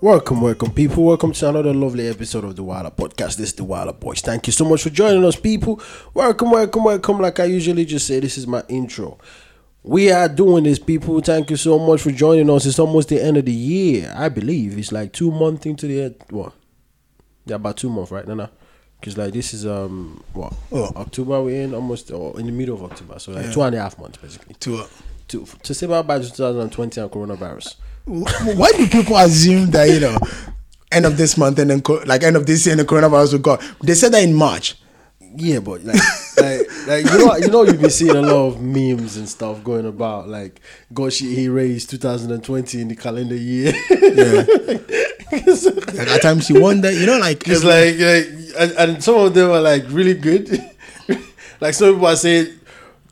Welcome, welcome, people. Welcome to another lovely episode of the Wilder Podcast. This is the Wilder Boys. Thank you so much for joining us, people. Welcome, welcome, welcome. Like I usually just say, this is my intro. We are doing this, people. Thank you so much for joining us. It's almost the end of the year, I believe. It's like two months into the end. What? Yeah, about two months, right? No, no. Because like this is um what? Oh, October. We're in almost or in the middle of October, so like Yeah. two and a half months basically. to uh, To to say bye to 2020 and coronavirus. Why do people assume that you know end of this month and then like end of this year and the coronavirus will go they said that in march Yeah, but like, like, like you know, you know, you've been seeing a lot of memes and stuff going about. Like, gosh, he raised 2020 in the calendar year. like at times you wonder you know like it's like, like and, and some of them are like really good. like some people are saying,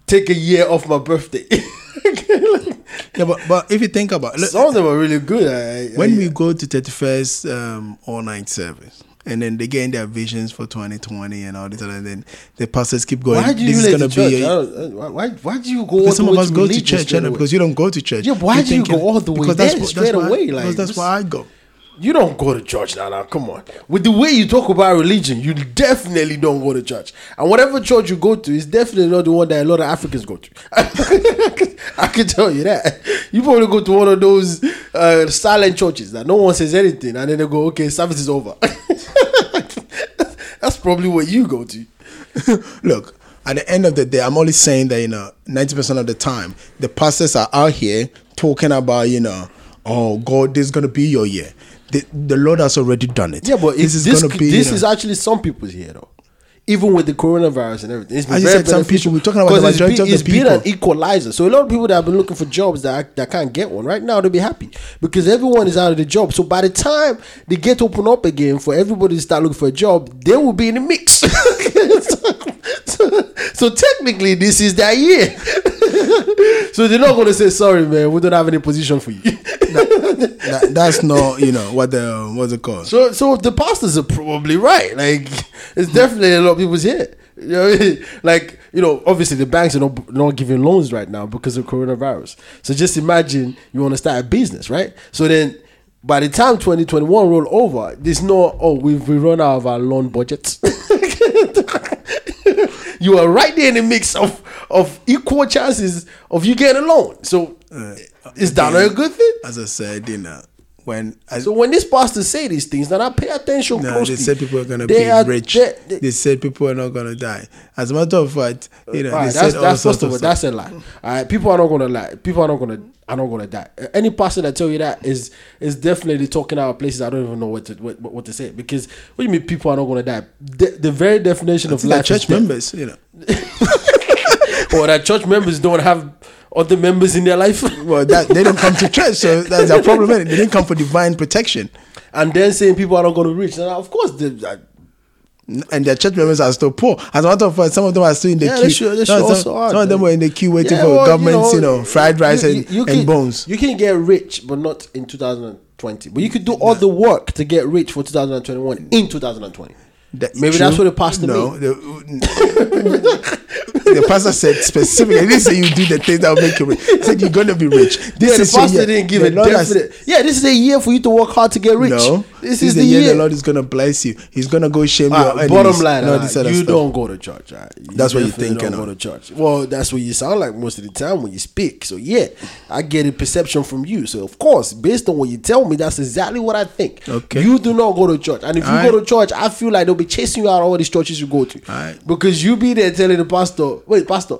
take a year off my birthday. yeah, but, but if you think about look, some of them are really good. I, I, when I- we go to 31st um, all night service and then they get in their visions for 2020 and all this and then the pastors keep going why do you this is gonna be a, don't- why, why, do you go all because the some way of us go to church straight you know, away? because you don't go to church Yeah, but why do you go all the way because there that's, straight that's why, away? because Like, that's this- why I go You don't go to church now, now. Come on. With the way you talk about religion, you definitely don't go to church. And whatever church you go to is definitely not the one that a lot of Africans go to. I can tell you that. You probably go to one of those uh, silent churches that no one says anything, and then they go, "Okay, service is over." That's probably what you go to. Look, at the end of the day, I'm only saying that you know, ninety percent of the time, the pastors are out here talking about you know, oh God, this is gonna be your year. The, the Lord has already done it. Yeah, but this is this, be. this you know, is actually some people's here though. Even with the coronavirus and everything, it's been As you very said, some people- we're talking about the it's majority been, of the people. it's been an equalizer. So a lot of people that have been looking for jobs that that can't get one right now, they'll be happy because everyone is out of the job. So by the time they get open up again for everybody to start looking for a job, they will be in the mix. so, so technically, this is their year. so they're not going to say sorry, man. We don't have any position for you. that, that's not you know what the what's it called. So, so the pastors are probably right. Like, it's definitely a lot of people's here. You know, like you know, obviously the banks are not not giving loans right now because of coronavirus. So just imagine you want to start a business, right? So then, by the time 2021 roll over, there's no oh we've we run out of our loan budgets. you are right there in the mix of of equal chances of you getting a loan. So, is that not a good thing? As I said, you know, when I, So when these pastors say these things, then I pay attention No, closely. they said people are gonna They be are- rich. they- they- They, said people are not gonna die. As a matter of fact, you know, right, they that's that's first of all, that's a lie. All right, people are not gonna lie. People are not gonna are not gonna die. Uh, Any pastor that tell you that is is definitely talking out of places I don't even know what to what, what to say. Because what do you mean people are not gonna die? The, the very definition of life church members, you know. or that church members don't have other members in their life, Well, that they don't come to church, so that's their problem. They didn't come for divine protection, and then saying people are not gonna reach. Now, of course, the, uh, and their church members are still poor. As a matter of fact, some of them are still in the Yeah, queue. they should- they some, should some- also some of them were in the queue waiting Yeah, for well, government's, you know, fried rice you- and, you- you and can- bones. You can get rich, but not in 2020. But you could do all the work to get rich for 2021 in 2020. That- Maybe that's what the pastor no, mean. The, the pastor said specifically, he didn't say you do the things that will make you rich. He said you're going to be rich. yeah, the is your pastor didn't give The a Lord has- yeah, this is a year for you to work hard to get rich. No, this is the, year, year. the Lord is gonna bless you. He's gonna go shame All your enemies. bottom line, all all this right, other you stuff. don't go to church. all right? You That's what you definitely think, Don't go to church. Well, that's what you sound like most of the time when you speak. So yeah, I get a perception from you. So of course, based on what you tell me, that's exactly what I think. Okay. You do not go to church, and if you All go to church, I feel like they'll be chasing you out of all these churches you go to. All right. Because you be there telling the pastor, "Wait, pastor,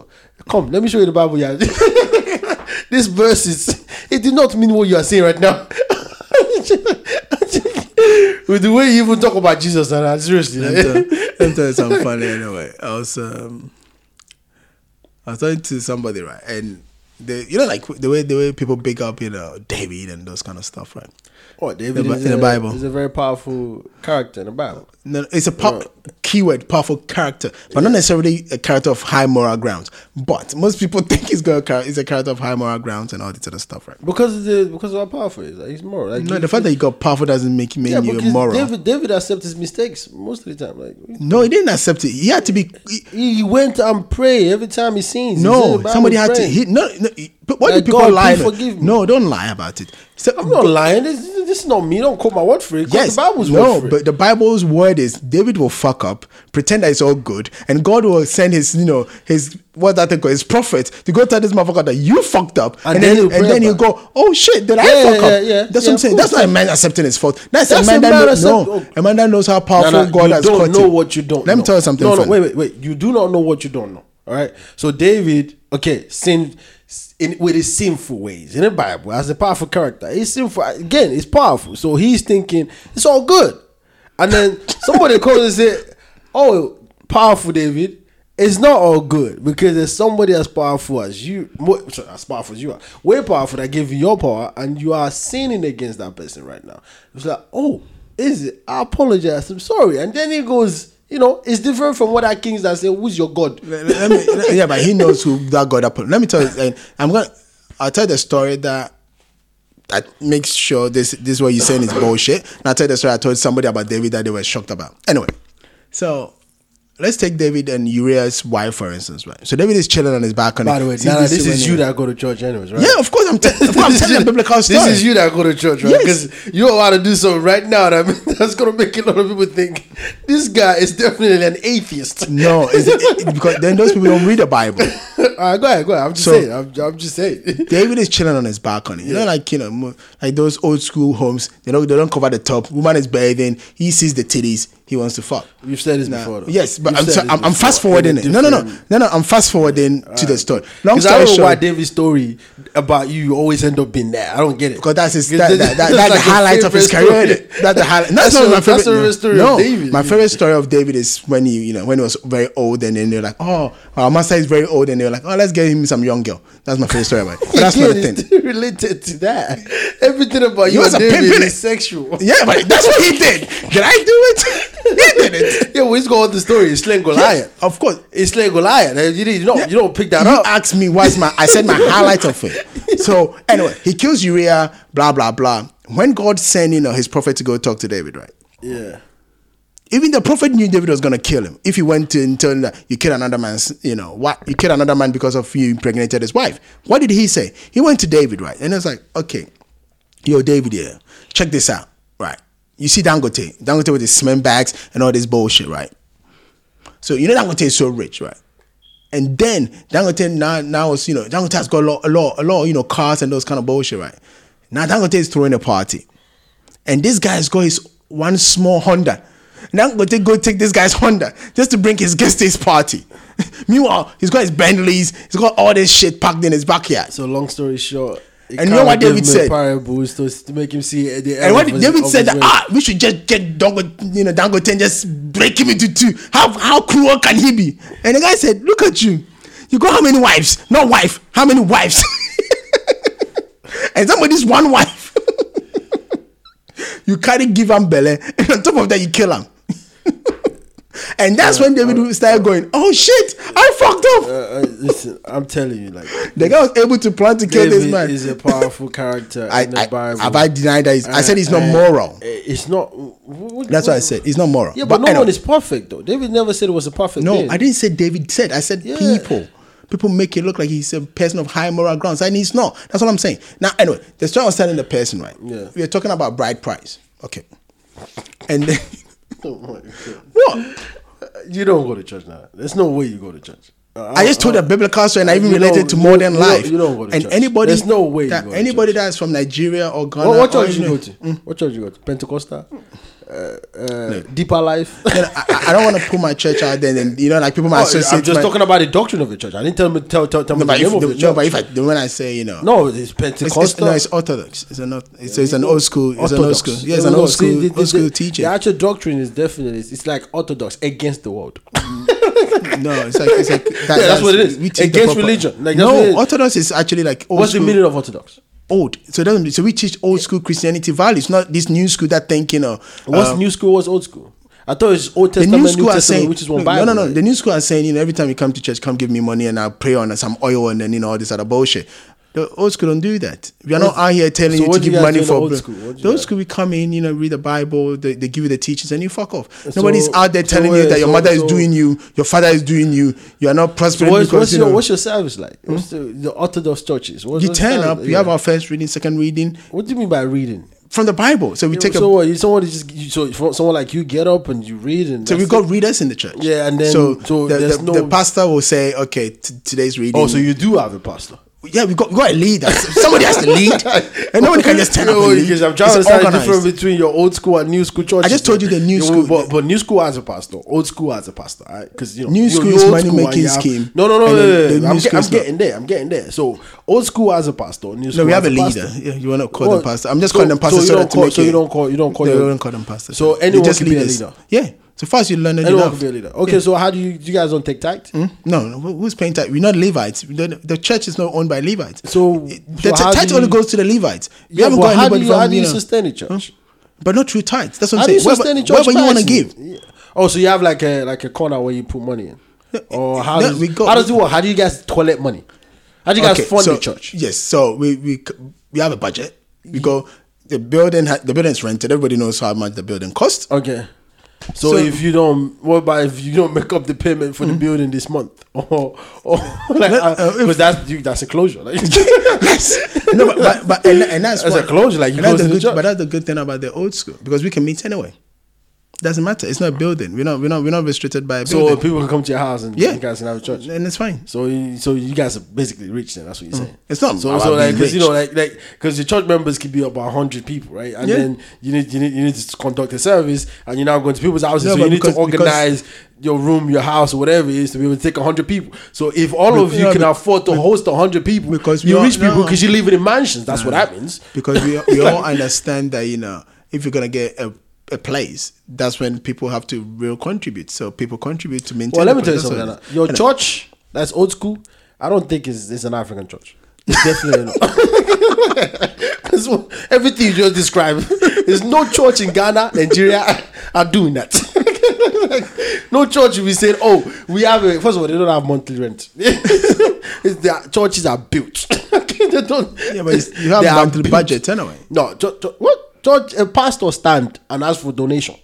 come, let me show you the Bible." Yeah, this verse is. It did not mean what you are saying right now. With the way you even talk about Jesus, and uh, seriously, you something funny. Anyway, I was um, I was talking to somebody right, and the you know like the way the way people pick up you know David and those kind of stuff, right? Oh, David The in the Bible. is a very powerful character in the Bible. No, it's a pow- keyword, powerful character, but not necessarily a character of high moral grounds. But most people think he's got a he's a character of high moral grounds and all this other stuff, right? Because of the because of how powerful he is. Like, he's moral. like No, he- the fact that he got powerful doesn't make him yeah, you. David David accepts his mistakes most of the time. Like no, he didn't accept it. He had to be. he- he, he went and pray every time he sins. No, Bible somebody had to. He, no, no, but what Like, do people God, lie? please forgive me. No, don't lie about it. So, I'm not lying. This, this is not me. Don't quote my word for it. Yes, the Bible's no, word but the Bible's word is David will fuck up, pretend that it's all good, and God will send his, you know, his what that thing called, his prophet to go tell this motherfucker that you fucked up, And and, then then he'll and then he'll go, oh shit, did Yeah, I fuck yeah, up? yeah. That's what I'm saying. That's not a man accepting his fault. That's, That's a man a that man knows, accept- no, a man that knows how powerful no, God you don't know him. what you don't. Let know. me tell you something. No, no, wait, wait, wait. You do not know what you don't know. All right. So David, okay, sinned in with his sinful ways in the Bible as a powerful character. He's sinful again. It's powerful. So he's thinking it's all good, and then somebody comes and say, "Oh, powerful David." It's not all good because there's somebody as powerful as you, more, sorry, as powerful as you are, way powerful that gave you your power, and you are sinning against that person right now. It's like, oh, is it? I apologize. I'm sorry. And then he goes, you know, it's different from what our kings that say, who's your God? let me, let- yeah, but he knows who that God up. Let me tell you, and I'm gonna, I'll tell the story that that makes sure this this is what you're saying is bullshit. And I'll tell the story I told somebody about David that they were shocked about. Anyway, so let's take David and Uriah's wife for instance, right? So David is chilling on his balcony. By the way, See, Nana, this when is you that go to church anyways, right? Yeah, of course I'm, te- of course I'm This is telling a biblical story. This is you that go to church, right? Yes. Because you are about to do something right now that that's going to make a lot of people think this guy is definitely an atheist. No, it, because then those people don't read the Bible. All right, go ahead, go ahead. I'm just So- saying. I'm, I'm just saying. David is chilling on his balcony. You know, like you know, like those old school homes. They don't they don't cover the top. Woman is bathing. He sees the titties. He wants to fuck. You've said this Nah. before, though. Yes, but You've I'm, so, I'm, I'm fast forwarding it. No, no, no, no, no. I'm fast forwarding to the story. Long Because I story don't know why short, David's story about you always end up being there. I don't get it. because that's his that, that, that, that's is the like highlight of his favorite career. That's the highlight. That's That's, not my favorite. favorite story no, of David. my favorite story of David is when he, you know, when he was very old, and then they're like, "Oh, our master is very old," and they're like, "Oh, let's get him some young girl." That's my favorite story about it. That's not the thing. related to that. Everything about you was and a pimp, David is sexual. Yeah, but that's what he did. Did I do it? He did it. Yeah, well, he's got the story. He's slaying Goliath. Of course. It's slaying Goliath. You, you don't, you don't pick that you up. asked me what's my I said my highlight of it. So anyway, he kills Uriah, blah blah blah. When God sent you know his prophet to go talk to David, right? Yeah. Even the prophet knew David was gonna kill him if he went to and told him that you killed another man's, you know, what you killed another man because of you impregnated his wife. What did he say? He went to David, right? And it was like, okay, yo, David here, check this out, right? You see Dangote, Dangote with his cement bags and all this bullshit, right? So you know Dangote is so rich, right? And then Dangote now now is, you know, Dangote has got a lot, a lot, a lot, you know, cars and those kind of bullshit, right? Now Dangote is throwing a party. And this guy's got his one small Honda. Now Dangote go take this guy's Honda just to bring his guests to his party. Meanwhile, he's got his Bentleys, he's got all this shit packed in his backyard. So long story short, he And you know what David said? Parables to, to make him see the And what David his- said that ah, we should just get Dangote, you know, Dangote and just break him into two. How how cruel can he be? And the guy said, "Look at you, you got how many wives? Not wife, how many wives? and somebody's one wife. you carry give him belly, and on top of that, you kill him." and that's when David started going, "Oh shit, I fucked up." Uh, uh, listen, I'm telling you, like the guy was able to plan to kill this man. is a powerful character I, in the I, Bible. have I denied that? He's- I said he's not Uh, moral. uh, It's not. what- That's what I said. He's not moral. Yeah, but, no anyway. one is perfect though. David never said it was a perfect. No, thing. I didn't say David said. I said Yeah. people. People make it look like he's a person of high moral grounds, and he's not. That's what I'm saying. Now, anyway, the story I was telling the person, right? Yeah. We are talking about bride price. Okay. And then, Oh my God. what? You don't go to church now. There's no way you go to church. Uh, I just told a biblical story and I even related don't- to you modern don't- you don't- life. you don't go to and church. anybody, There's no way you that go to anybody church. that's from Nigeria or Ghana, What, what or church you even- go to? What church you go to? Pentecostal, uh, uh, Deeper Life. I, I don't want to put my church out there, and you know, like people Oh, might associate. I'm just my- talking about the doctrine of the church. I didn't tell me tell tell, tell me No, the but name if, of the, the, church. no, but if I, when I say, you know, no, it's It's, Pentecostal. it's, no, it's orthodox. It's an it's, it's an old school. It's an old Orthodox. school. Yeah, it's an no, old see, school. the- the- old school the- teaching. The actual doctrine is definitely it's, it's like orthodox against the world. No, it's like it's like that, Yeah, that's what it is. Against religion. Like, no, what it is. orthodox is actually like old What's the meaning of orthodox? Old. So it doesn't. So we teach old school Christianity values, not this new school that think you know. What's uh, new school? What's old school? I thought it's Old the Testament, new New, school are Testament, saying which is one no, Bible. no, no, no. right? The new school are saying you know every time you come to church, come give me money and I'll pray on some oil and then you know all this other bullshit. The old school don't do that. We are not out here telling so you to do you give money do in the for old school? The old school we come in, you know, read the Bible, they, they give you the teachings, and you fuck off. Nobody's out there so telling you that your so- mother is doing you, your father is doing you, you are not prospering What's, because what's you your know. what's your service like? Hmm? What's the, the Orthodox churches? What's, you turn that? up, you Yeah. have our first reading, second reading What do you mean by reading? from the Bible. So we take so a what? Someone just you, so someone like you get up and you read and So we got it? readers in the church. Yeah, and then- so, so the, the, no- the pastor will say, okay, t- today's reading. Oh, so you do have a pastor. Yeah, we got we got a leader. Somebody has to lead, and nobody can just turn up. And lead. I'm trying to It's understand the difference between your old school and new school churches. I just told you the new Yo, school- but, but new school has a pastor, old school has a pastor, right? Because you know, New school is money making scheme, No, no, no, no, no, I'm, get, I'm getting there. I'm getting there. So old school has a pastor. New school No, we have a leader. pastor. Yeah, you want to call Well, them pastor? I'm just so- calling them pastor so you don't to call- so you don't call- you don't call your- don't call them pastors. So anyone just can be a leader? Yeah. So far as you learn it Anyone enough. can be a leader. Okay, so how do you you guys don't take tact? Hmm? No, no, who's paying tithe? We're not Levites. The church is not owned by Levites. So- the so tithe only goes to the Levites. We Yeah, haven't but got how do anybody you, how do you know, sustain the church? Hmm? but not through tithes. That's what How I'm do you saying. sustain the Wherever, church? wherever you want to give. Yeah. Oh, so you have like a like a corner where you put money in, or how No, does we got- how does it work? How do you guys collect money? How do you guys fund so, the church? Yes, so we we we have a budget. We go. The building ha- the building is rented. Everybody knows how much the building costs. Okay. So, So- if you don't, what about if you don't make up the payment for the building this month, or or like, Let- uh, because that's you, that's a closure. Like, yes. No, but, but, but and, and that's That's what- a closure, like you close the good, church. But that's the good thing about the old school because we can meet anyway. Doesn't matter. It's not a building. We're not we're not we're not restricted by a so building. people can come to your house and Yeah. you guys can have a church. and it's fine. So, you, so you guys are basically rich then. That's what you're mm. saying. It's not So, so like, because you know, like, like, because your church members could be about hundred people, right? And Yeah. then you need, you need, you need to conduct a service, and you're now going to people's houses. No, so but you need because- to organize your room, your house, or whatever it is to be able to take hundred people. So, if all of you no, can be- afford to host hundred people, because you rich people no. because you live in mansions. That's what that means. because we we all understand that you know if you're gonna get a, a place, that's when people have to real contribute. So people contribute to maintain. Well, let me tell you something. That's Anna. what it Your church, that's old school. I don't think is is an African church. It's definitely not. Everything you just described. There's no church in Ghana, Nigeria are doing that. no church will be saying, "Oh, we have a." First of all, they don't have monthly rent. it's their churches are built. they don't. Yeah, but it's, you have monthly budget anyway. No, church, church, what church? A pastor stand and ask for donation.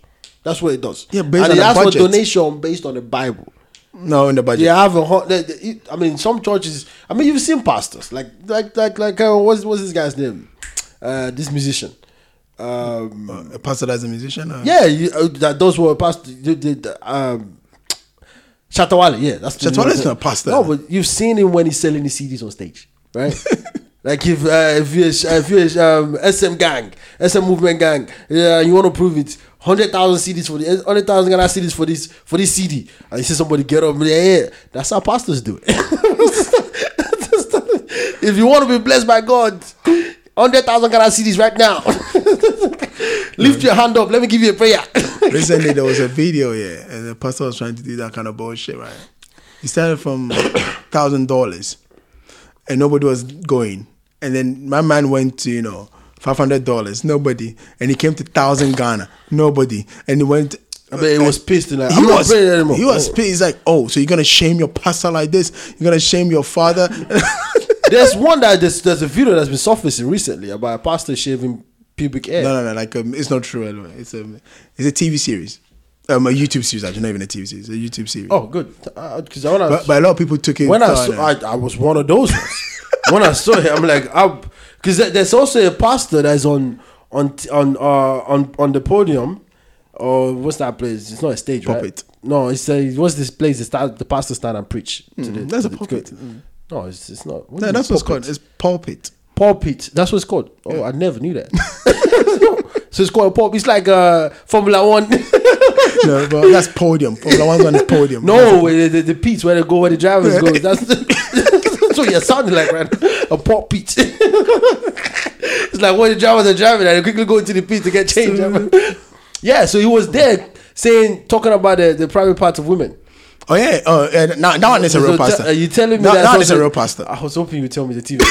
That's what it does. Yeah, based and on it the asks budget. for donation based on the Bible. No, in the budget. They have a they- they- I mean, some churches. I mean, you've seen pastors like like like like uh, what's what's this guy's name? Uh, this musician. Um, a pastor that's a musician. Or? yeah, you, uh, that those were pastors. You did um, Shatta Wale. Yeah, that's the Shatta Wale is not a pastor. No, but you've seen him when he's selling his CDs on stage, right? like if uh, if you're if you're um, SM gang, SM movement gang, yeah, you want to prove it. Hundred thousand CDs for the hundred thousand Ghana CDs for this for this CD, and you see somebody get up, yeah, yeah, that's how pastors do it. if you want to be blessed by God, hundred thousand Ghana CDs right now. Lift your hand up. Let me give you a prayer. Recently, there was a video, yeah, and the pastor was trying to do that kind of bullshit, right? He started from thousand dollars, and nobody was going, and then my man went to you know five hundred dollars, nobody, and he came to thousand Ghana, nobody, and he went. I bet he was pissed and like, He I'm not was, praying anymore. he was pissed. He's like, "Oh, so you're gonna shame your pastor like this? You're gonna shame your father?" There's one that there's, there's a video that's been surfacing recently about a pastor shaving pubic hair. No, no, no. Like, um, it's not true. Anyway. It's a, it's a TV series, um, a YouTube series. Actually, not even a TV series. A YouTube series. Oh, good. Because I wanna, but, but a lot of people took it. when I, saw, uh, I I was one of those ones. When I saw it, I'm like, because there's also a pastor that's on on on uh, on on the podium. Or what's that place? It's not a stage, Pulpit. right? No, it's a what's this place? The, start, the pastor stand and preach. to the, Mm, that's a the- pulpit. to- No, it's, it's not. What no, that's it? what it's Pulpit. called. It's pulpit. Pulpit. That's what it's called. Oh, I never knew that. so it's called a pulpit. It's like uh, Formula One. no, but that's podium. Formula One's on the podium. no, the, the, the pits where they go, where the drivers go. That's, that's what you're sounding like, right? A pot pulpit. it's like when the drivers are driving and they quickly go into the pit to get changed. yeah, so he was there saying, talking about the, the private parts of women. Oh yeah. Oh, yeah. Now, that one is a real te- pastor. Are you telling me that, that one is a real pastor. I was hoping you would tell me the TV.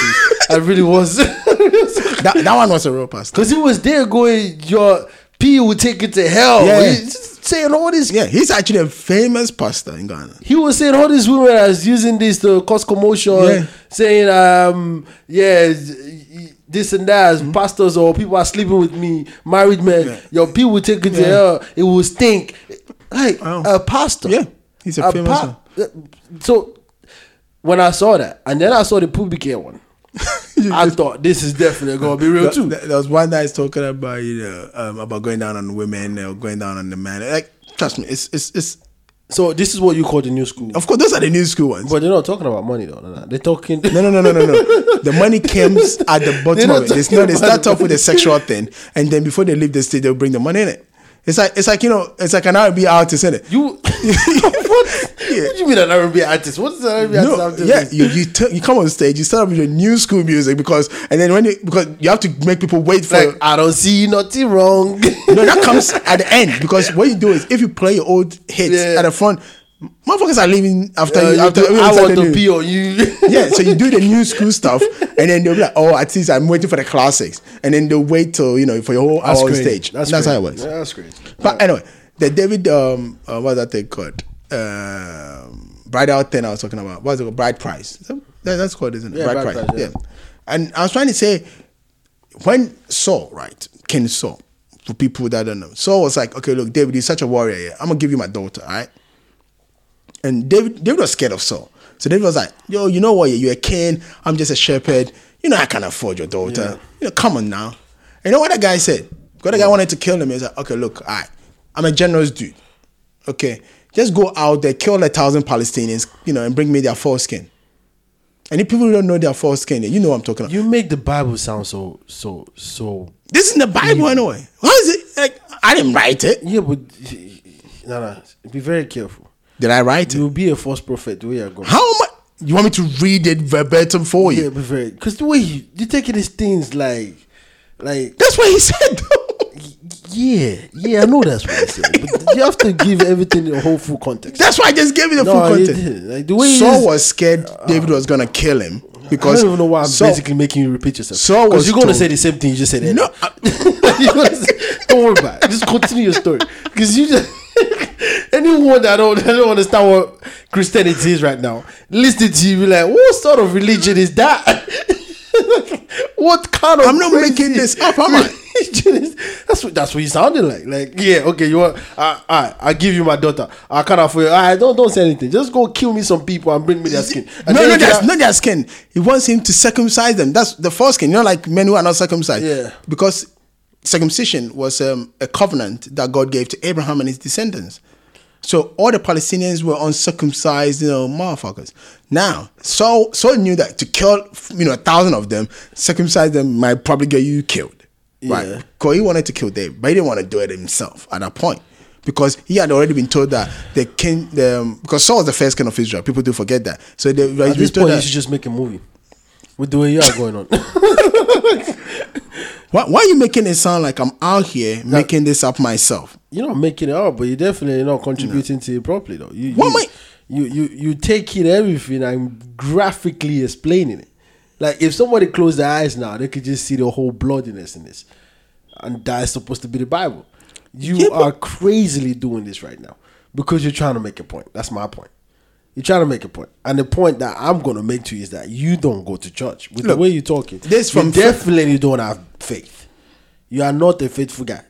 I really was. that, that one was a real pastor. Because he was there going, your P will take it to hell. Yeah. He- saying all this. Yeah, he's actually a famous pastor in Ghana. He was saying all these women as using this to cause commotion, Yeah. saying, um, yeah, this and that, Mm-hmm. pastors or people are sleeping with me, married men, Yeah. your people will take it to Yeah. hell, it will stink. Like Wow. a pastor. Yeah, he's a famous one. So when I saw that, and then I saw the Publican one, I thought this is definitely gonna be real too. There was one that is talking about you know um, about going down on women or going down on the man. Like trust me, it's it's it's. So this is what you call the new school. Of course, those are the new school ones. But they're not talking about money though. No, no. They're talking. No, no, no, no, no, no. The money comes at the bottom of it. It's not, they start off with a sexual thing, and then before they leave the stage, they'll bring the money in it. It's like it's like you know, it's like an R&B artist, isn't it? You what? Yeah. What do you mean an R&B artist? What is an R&B artist? No, have to yeah, you you, t- you come on stage, you start off with your new school music because, and then when you because you have to make people wait for. like I don't see nothing wrong. no, that comes at the end because what you do is if you play your old hits Yeah. at the front, motherfuckers are leaving after Uh, you. you After do, I want to new- pee on you. yeah, so you do the new school stuff, and then they'll be like, "Oh, at least I'm waiting for the classics," and then they'll wait till you know for your whole hour on stage. That's, how it works. Yeah, that's crazy. But anyway, the David, um, uh, what's that thing called? Um, bridal thing I was talking about. What's it called? Bride price. That- that- that's called, isn't it? Yeah, bride price, yeah. And I was trying to say, when Saul, right, King Saul, for people that don't know, Saul was like, okay, look, David, you're such a warrior. Yeah. I'm gonna give you my daughter, all right? And David, David was scared of Saul. So David was like, yo, you know what? You're a king. I'm just a shepherd. You know, I can't afford your daughter. Yeah. You know, come on now. And you know what that guy said? Because the guy wanted to kill him. He's like, okay, look, all right, I'm a generous dude. Okay, just go out there, kill a thousand Palestinians, you know, and bring me their foreskin. And if people don't know their foreskin, you know what I'm talking about. You make the Bible sound so so so. This is in the Bible anyway. How is it? Like, I didn't write it. Yeah, but no, no. Be very careful. Did I write it? You'll be a false prophet the way you're going. How am I? You want me to read it verbatim for you? Yeah, be very because the way you you taking these things like like That's what he said. Yeah yeah I know that's what I said, but you have to give everything the whole full context. That's why I just gave you the No, full context. Like, the way Saul was scared uh, David was gonna kill him because I don't even know why I'm Saul- basically making you repeat yourself. Saul Because was you're gonna say the same thing you just said. No, earlier. Say- don't worry about it. Just continue your story. Because you just anyone that don't, that don't understand what Christianity is right now, listen to you be like, what sort of religion is that? what kind of I'm not making this up, am I? That's what that's what you sounded like. Like, yeah, okay, you want all right, I'll give you my daughter. I can't afford it. All right, don't don't say anything. Just go kill me some people and bring me their skin. And no, no, that's not their skin. He wants him to circumcise them. That's the foreskin. You know, like men who are not circumcised. Yeah. Because circumcision was um, a covenant that God gave to Abraham and his descendants. So all the Palestinians were uncircumcised, you know, motherfuckers. Now, Saul, Saul knew that to kill, you know, a thousand of them, circumcise them might probably get you killed. Yeah. Right? Because he wanted to kill David, but he didn't want to do it himself at that point. Because he had already been told that the king, the, um, because Saul was the first king of Israel. People do forget that. So they, At this point, you should just make a movie with the way you are going on. Why, why are you making it sound like I'm out here making this up myself? you're not making it up, but you're definitely not contributing to it properly, though. You, What you, am I- you, you, you taking everything and graphically explaining it. Like if somebody closed their eyes now, they could just see the whole bloodiness in this, and that's supposed to be the Bible. You Yeah, are crazily doing this right now because you're trying to make a point. That's my point. You're trying to make a point, and the point that I'm going to make to you is that you don't go to church. With Look, the way you're talking, this you from- definitely don't have faith. You are not a faithful guy.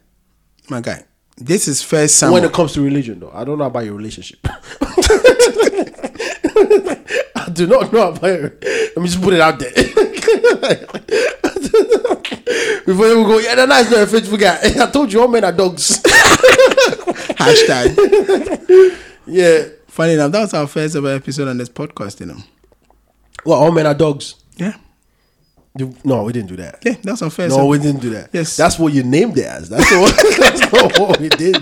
My guy, this is first when it comes to religion, though, I don't know about your relationship. I do not know about your. Let me just put it out there. Before you go, yeah, that not a faithful guy. I told you all men are dogs. Hashtag. yeah. Funny enough, that was our first ever episode on this podcast, you know. Well, all men are dogs. Yeah. You, no, we didn't do that. Yeah, that's our first No, ever. we didn't do that. Yes. That's what you named it as. That's, what, that's not what we did.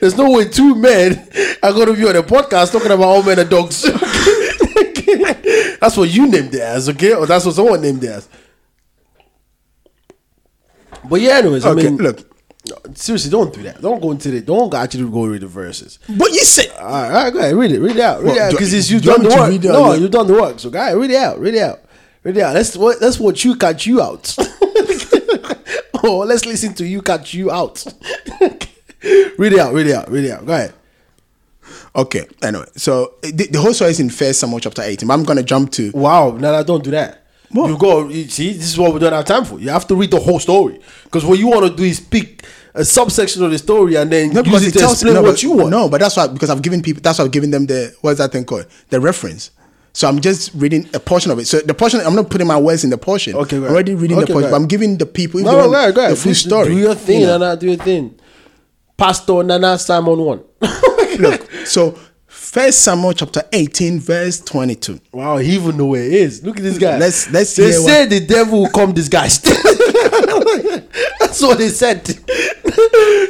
There's no way two men are going to be on a podcast talking about all men are dogs. that's what you named it as, okay? Or that's what someone named it as. But yeah, anyways, I Okay, mean, look. seriously, don't do that. Don't go into the. Don't actually go read the verses. But you said All right, all right, go ahead, read it, read it out, read Well, it out, because it's you do you done the want me to work. No, out? you done the work. So, guy, read it out, read it out, read it out. Let's what let's watch you catch you out. oh, let's listen to you catch you out. read it out, read it out, read it out. Go ahead. Okay. Anyway, so eh, the, the whole story is in First Samuel chapter 18. But I'm gonna jump to Wow, no, no, don't do that. What? You go, you see, this is what we don't have time for. You have to read the whole story. Because what you want to do is pick a subsection of the story and then No, use it to tells explain no, what but, you want. No, but that's why because I've given people that's why I've given them the what's that thing called the reference. So I'm just reading a portion of it. So the portion I'm not putting my words in the portion. Okay, go I'm already reading Okay, the portion, but. I'm giving the people if No, no, go ahead, the full story. Do your thing, you know. Nana, do your thing. Pastor Nana Simon 1. Look, so First Samuel chapter 18, verse 22. Wow, he even know where it is. Look at this guy. Let's- let's They hear what- say the devil will come disguised. That's what they said.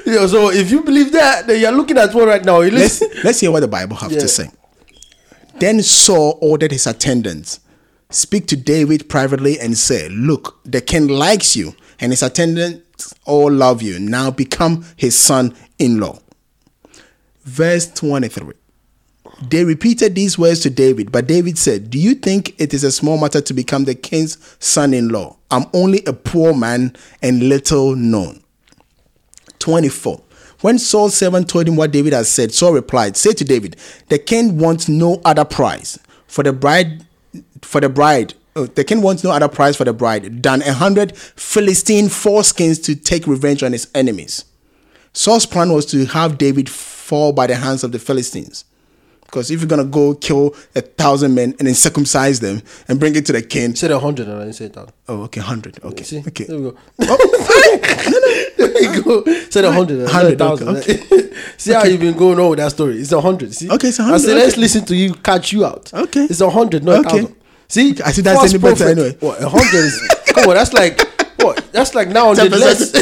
yeah, so if you believe that, then you're looking at one right now. Let's let's hear what the Bible have Yeah. to say. Then Saul ordered his attendants, speak to David privately and say, Look, the king likes you, and his attendants all love you. Now become his son-in-law. Verse 23. They repeated these words to David, but David said, Do you think it is a small matter to become the king's son in law? I'm only a poor man and little known. 24. When Saul's servant told him what David had said, Saul replied, Say to David, the king wants no other prize for the bride for the bride. Uh, oh, the king wants no other prize for the bride than a hundred Philistine foreskins to take revenge on his enemies. Saul's plan was to have David fall by the hands of the Philistines. Because if you're gonna go kill a thousand men and then circumcise them and bring it to the king, said a hundred and I didn't say that. oh okay, hundred, okay, See? okay. There we go. Oh, no, no. there you go. Said a hundred. and I said a 100, okay. See how you've been going on with that story. It's a hundred. See? Okay, it's a I 100, said, let's listen to you catch you out. Okay. It's a hundred, not a thousand. See? I see that's False any better anyway. What, a hundred is, come on, that's like, what? That's like now hundred 10%. less.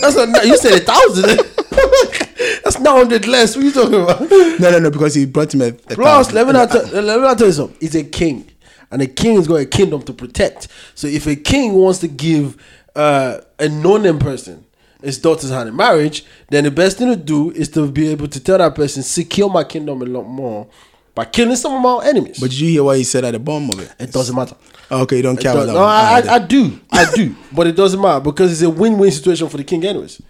that's not, you said a thousand. that's now hundred less. What are you talking about? No, no, no, because he brought him a, a Plus, thousand. let me not let me not tell you something. He's a king, and a king has got a kingdom to protect. So if a king wants to give uh, a non-name person his daughter's hand in marriage, then the best thing to do is to be able to tell that person secure my kingdom a lot more by killing some of my enemies. But did you hear what he said at the bottom of it? it doesn't matter. Okay, you don't care about that. no. I, I, I do, I do, but it doesn't matter because it's a win-win situation for the king, anyways.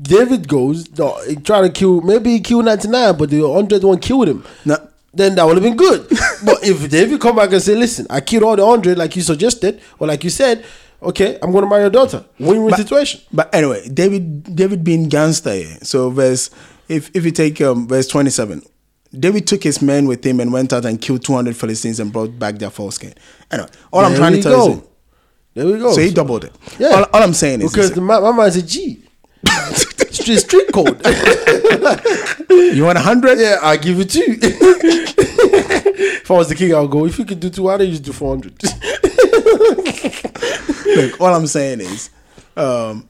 David goes, no, he tried to kill, maybe he killed 99, but the 101 killed him. No. Then that would have been good. but if David come back and say, listen, I killed all the 100 like you suggested, or like you said, okay, I'm going to marry your daughter. Win-win situation. But anyway, David David being gangster. here. So verse if if you take um, verse twenty seven, David took his men with him and went out and killed two hundred Philistines and brought back their foreskin. Anyway, all I'm trying to tell go. you There we go. so he doubled it. Yeah. All, all I'm saying is, Because my, my man's a G. street, street code. you want a hundred? Yeah, I'll give it to you two. if I was the king, I'll go, if you could do two, why don't you just do 400? Look, all I'm saying is, um,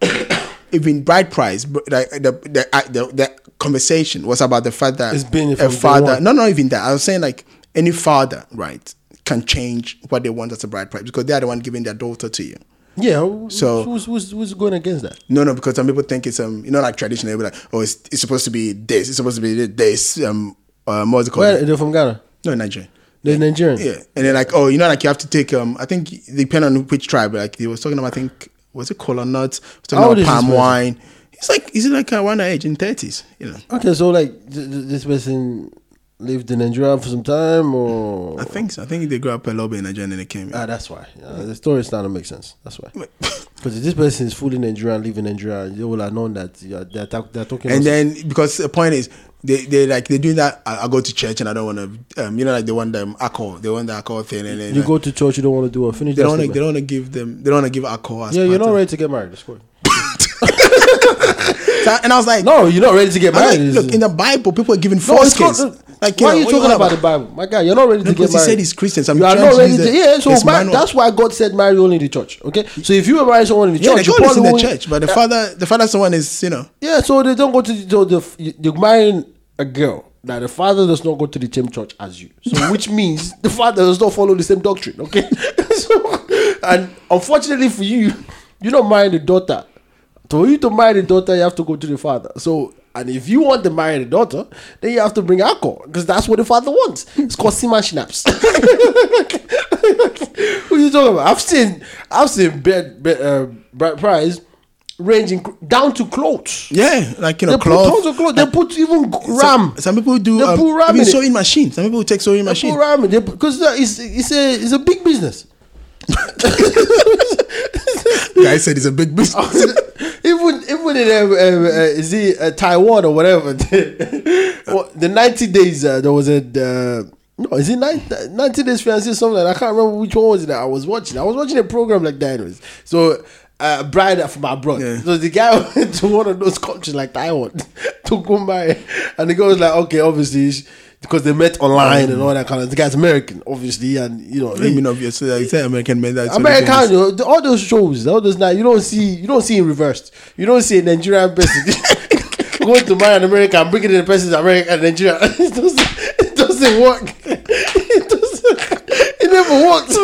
even bride price, but like the the, uh, the the conversation was about the fact that It's been a father. No, not even that. I was saying like any father, right, can change what they want as a bride price because they are the one giving their daughter to you. yeah, who- So- who's, who's, who's going against that? No, no, because some people think it's um, you know, like traditional. They'll like, oh, it's, it's supposed to be this. It's supposed to be this. Um, um, what's it called? Where, they're from Ghana. no, Nigeria. They're Nigerian. Yeah, and they're like, oh, you know, like you have to take um, I think depending on which tribe. Like he was talking about, I think was it cola nuts? Was talking about palm wine. He's like, he's like around that age in thirties. You know, Okay, so like th- th- this person lived in Nigeria for some time, or I think so. I think they grew up a little bit in Nigeria and then they came. Here. ah, that's why. Yeah, the story is starting to make sense. That's why. Because if this person is fully Nigerian, living in Nigeria, they will have known that yeah, they're, talk, they're talking. and nonsense. then because the point is they they like they doing that. I, I go to church and I don't want to. Um, you know, like they want them alcohol. They want the alcohol thing, and then you like, go to church, you don't want to do it. Finish they don't want to. They don't want to give them. They don't want to give alcohol. Yeah, you're not ready to get married. That's cool. So- and I was like, No, you're not ready to get I'm like, married. look in the Bible, people are giving No, it's foreskins. Like, why are you talking on about the Bible, my guy? You're not ready No, to get because he said he's Christians. I'm you are not ready to. the- Yeah, so his ma- manual. that's why God said marry only in the church. Okay, so if you marry someone in the Yeah, the church, God is in the church, but the father, the father's someone is, you know. Yeah, so they don't go to the, so the you're marrying a girl that the father does not go to the same church as you. So which means the father does not follow the same doctrine. Okay, so and unfortunately for you, you don't marrying the daughter. For you to marry the daughter, you have to go to the father. So and if you want to marry the daughter, then you have to bring alcohol because that's what the father wants. It's called Seaman's Schnapps. Who you talking about? I've seen I've seen bed, bed uh, price ranging down to clothes. Yeah, like you know, They put tons of clothes. They put even ram. Some, people do They um, put ram sewing machine. Some people take sewing They machine. put ram because it's it's a it's a big business. Guy said he's a big business. even even in uh, uh, uh, is it uh, Taiwan or whatever? well, the ninety days uh, there was a uh, no is it 90, 90 days fiancé something like that. I can't remember which one was it that I was watching. I was watching a program like that. Anyways. So uh, bride from abroad. Yeah. So the guy went to one of those countries like Taiwan to go by, and the guy was like, okay, obviously. Because they met online and all that kind of. The guy's American, obviously, and you know. I mean, obviously, like, say American men. That's American, you know, all those shows, all those night, you don't see, you don't see in reversed. You don't see a Nigerian person going to marry an American, and bringing in the person's American and Nigeria. It doesn't, it doesn't work. It doesn't. It never works.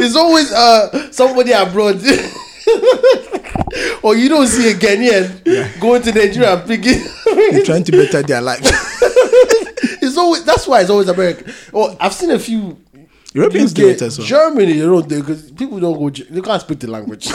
It's always uh somebody abroad. or you don't see a Ghanaian going to Nigeria and picking. They're trying to better their life. Always that's why it's always American. Well, I've seen a few Europeans do it as well. Germany, you know, because people don't go, they can't speak the language.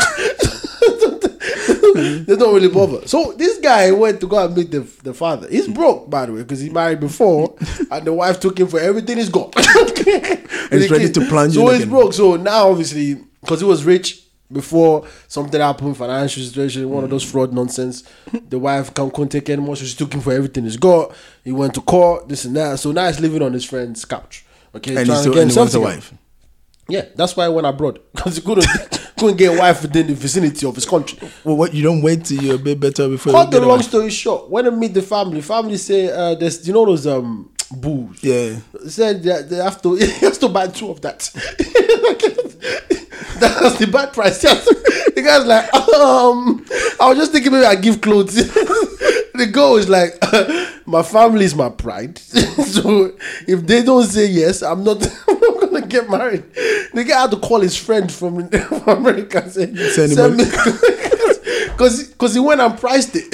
they don't really bother. So this guy went to go and meet the, the father. He's broke, by the way, because he married before, and the wife took him for everything he's got. and he's ready to plunge So he's again. broke. So now, obviously, because he was rich before something happened, financial situation, one of those fraud nonsense. The wife can't, couldn't take anymore, so she took him for everything he's got. He went to court, this and that. So now he's living on his friend's couch. Okay, and trying he's to still get and he himself wife. Yeah, that's why I went abroad because he couldn't couldn't get a wife within the vicinity of his country. Well, what you don't wait till you're a bit better before Cut the get a long story short, when I meet the family, family say uh, there's you know those um bulls. Yeah. Said that they have to he has to buy two of that. That's the bad price. the guy's like, um, I was just thinking maybe I give clothes. the girl is like, my family is my pride. so if they don't say yes, I'm not. I'm gonna get married. The guy had to call his friend from, from America and say, Send him send me money." because because he went and priced it.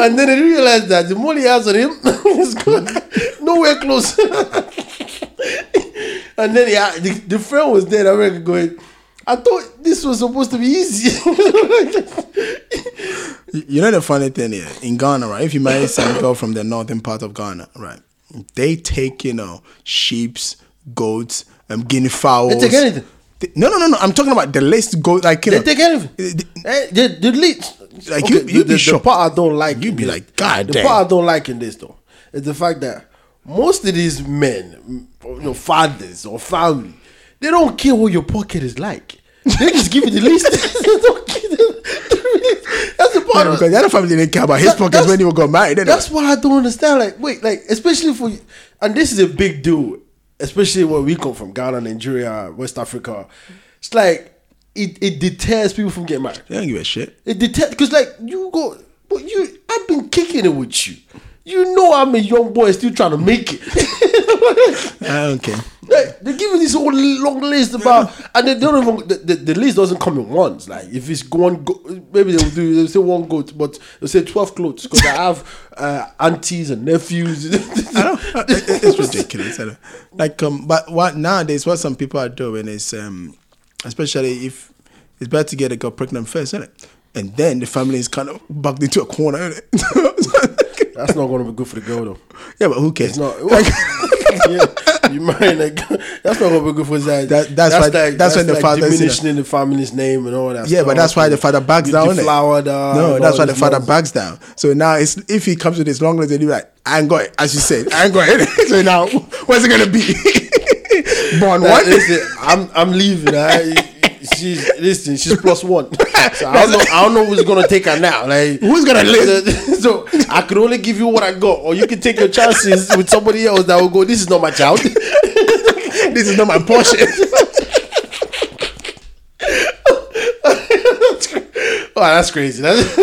and then he realized that the money he has on him is good, nowhere close. and then yeah, the, the friend was there I America going, I thought this was supposed to be easy. You you know the funny thing here in Ghana, right? If you marry some girl from the northern part of Ghana, right? They take you know sheep's, goats, um, guinea fowls. They take anything. They- no, no, no, no. I'm talking about the list goat like you they know. take anything. the- Eh, the, the lead, Like, okay, you- you'd the, be the, shocked. part I don't like. You'd be in like, this- "God The damn." part I don't like in this though is the fact that most of these men, you know, fathers or family, they don't care what your pocket is like. They just give you the list. They don't care. That's the part. Of- because the other family didn't care about his That- pockets when he got married. That's what I don't understand. Like, wait, like, especially for, you and this is a big deal, especially where we come from, Ghana, Nigeria, West Africa. It's like it, it deters people from getting married. They don't give a shit. It deters because, like, you go, but you, I've been kicking it with you. You know, I'm a young boy still trying to make it. I don't care. Like, they give you this whole long list about, and they don't even the, the, the list doesn't come in once. Like if it's one, go, maybe they'll do they'll say one goat, but they'll say twelve clothes because I have uh, aunties and nephews. I don't, it's ridiculous. I don't- Like, um, but what nowadays, what some people are doing is, um, especially if it's better to get a girl pregnant first, isn't it? And then the family is kind of bugged into a corner, isn't it? That's not going to be good for the girl though. yeah, but who cares? It's not. yeah, you marrying like that's not going to be good for that. That- that's why- that's when the like father is, you know- diminishing the family's name and all that. Yeah, but that's why the father backs down. deflowered her No, that's why the father nonsense. backs down. So now it's if he comes with his long legs, he'll be like, I ain't got it, as you said, I ain't got it. so now, what's it gonna be? Born Like, one. listen, I'm I'm leaving. I, she's listen. She's plus one. So I don't know. I don't know who's gonna take her now. Like Who's gonna live? So I could only give you what I got, or you can take your chances with somebody else that will go. This is not my child. this is not my portion. Oh, that's crazy. That's, eh,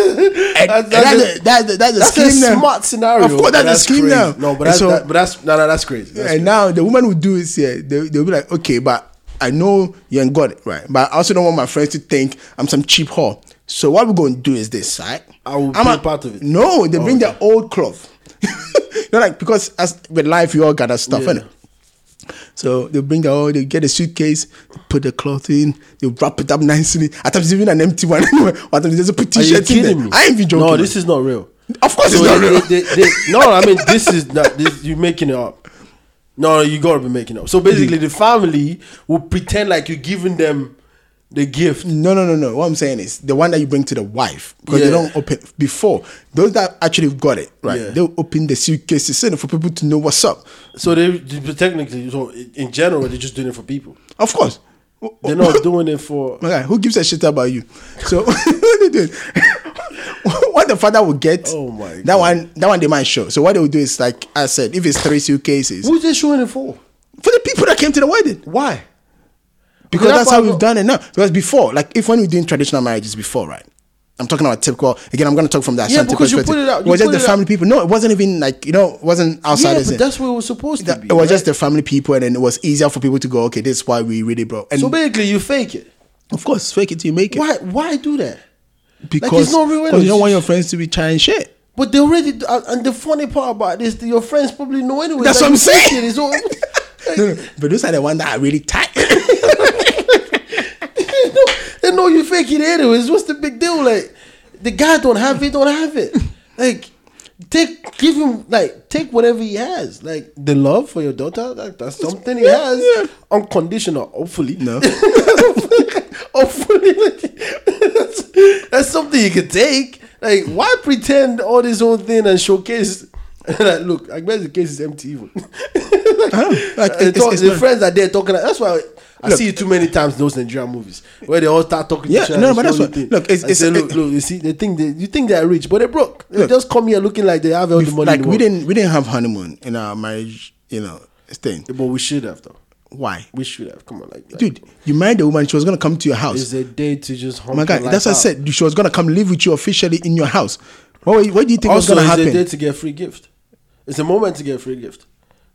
eh, that's, that's, that's, a, that's, a, that's a that's scheme a now. smart scenario. Of course, but that's a scheme crazy. now. No, but that's so- that, but that's no, no, that's crazy. That's and now the woman will do is here. They, they'll be like, okay, but I know you ain't got it, right? But I also don't want my friends to think I'm some cheap whore. So what we're going to do is this, right? I will I'm be a- part of it. No, they Oh, bring okay. their old cloth. you know, like because as with life, you all got that stuff Yeah. in it. So they bring oh, they get a suitcase, put the cloth in, they wrap it up nicely. At times even an empty one. At times they just put Are you t-shirts in there. kidding me? I ain't even joking. No, man. this is not real. of course So it's not they- real. they- they- no, I mean this is not. This, you're making it up. No, you gotta be making up. So basically, the family will pretend like you're giving them the gift. No, no, no, no. What I'm saying is the one that you bring to the wife because they don't open before. Those that actually got it right, Yeah. they'll open the suitcases in for people to know what's up. So they, they technically, so in general, they're just doing it for people. Of course. They're not doing it for. Guy, who gives a shit about you? So what they do? what the father will get? Oh my That God. one, that one they might show. So what they will do is like I said, if it's three suitcases Who's they showing it for? for the people that came to the wedding, Why? because Because that's that's how we've done it now. Because before, like if when we're doing traditional marriages before, right? I'm talking about typical. Again, I'm going to talk from that Yeah, because you perspective. put it out- It you was just the it out- family people. No, it wasn't even like you know, it wasn't Yeah, outsiders. but in. that's what it was supposed to be. it was right? just the family people, and then it was easier for people to go. Okay, this is why we really broke. And So basically, you fake it. of course, fake it till you make it. Why? Why do that? Because it's not real you don't want your friends to be trying shit. But they already. uh, And the funny part about this, your friends probably know anyway. That's that what I'm saying. It's all- No, no, but those are the ones that are really tight. they, know, they know you fake it anyways. What's the big deal? Like the guy don't have it, don't have it. Like take give him like take whatever he has. Like the love for your daughter, like, that's something he has. yeah. Unconditional, hopefully. No. hopefully that's something you could take. Like why pretend all this whole thing and showcase like, look, I guess the case is empty even. know. Like, Uh, it's- talk- it's the not- friends are there talking. That's why I Look. see you too many times in those Nigerian movies where they all start talking. Yeah, to each other no, but that's what- think. look, it's- it's- say, look, look. You see, they think they you think they're rich, but they're broke. They Look. just come here looking like they have all the money. like the we didn't we didn't have honeymoon in our marriage, you know, thing. but we should have though. Why? We should have. Come on, like, like Dude, you married a woman, she was gonna come to your house. It's a day to just. Oh my god, that's what I said. She was gonna come live with you officially in your house. What, what do you think Also, was gonna happen? Also, it's a day to get a free gift. It's a moment to get a free gift.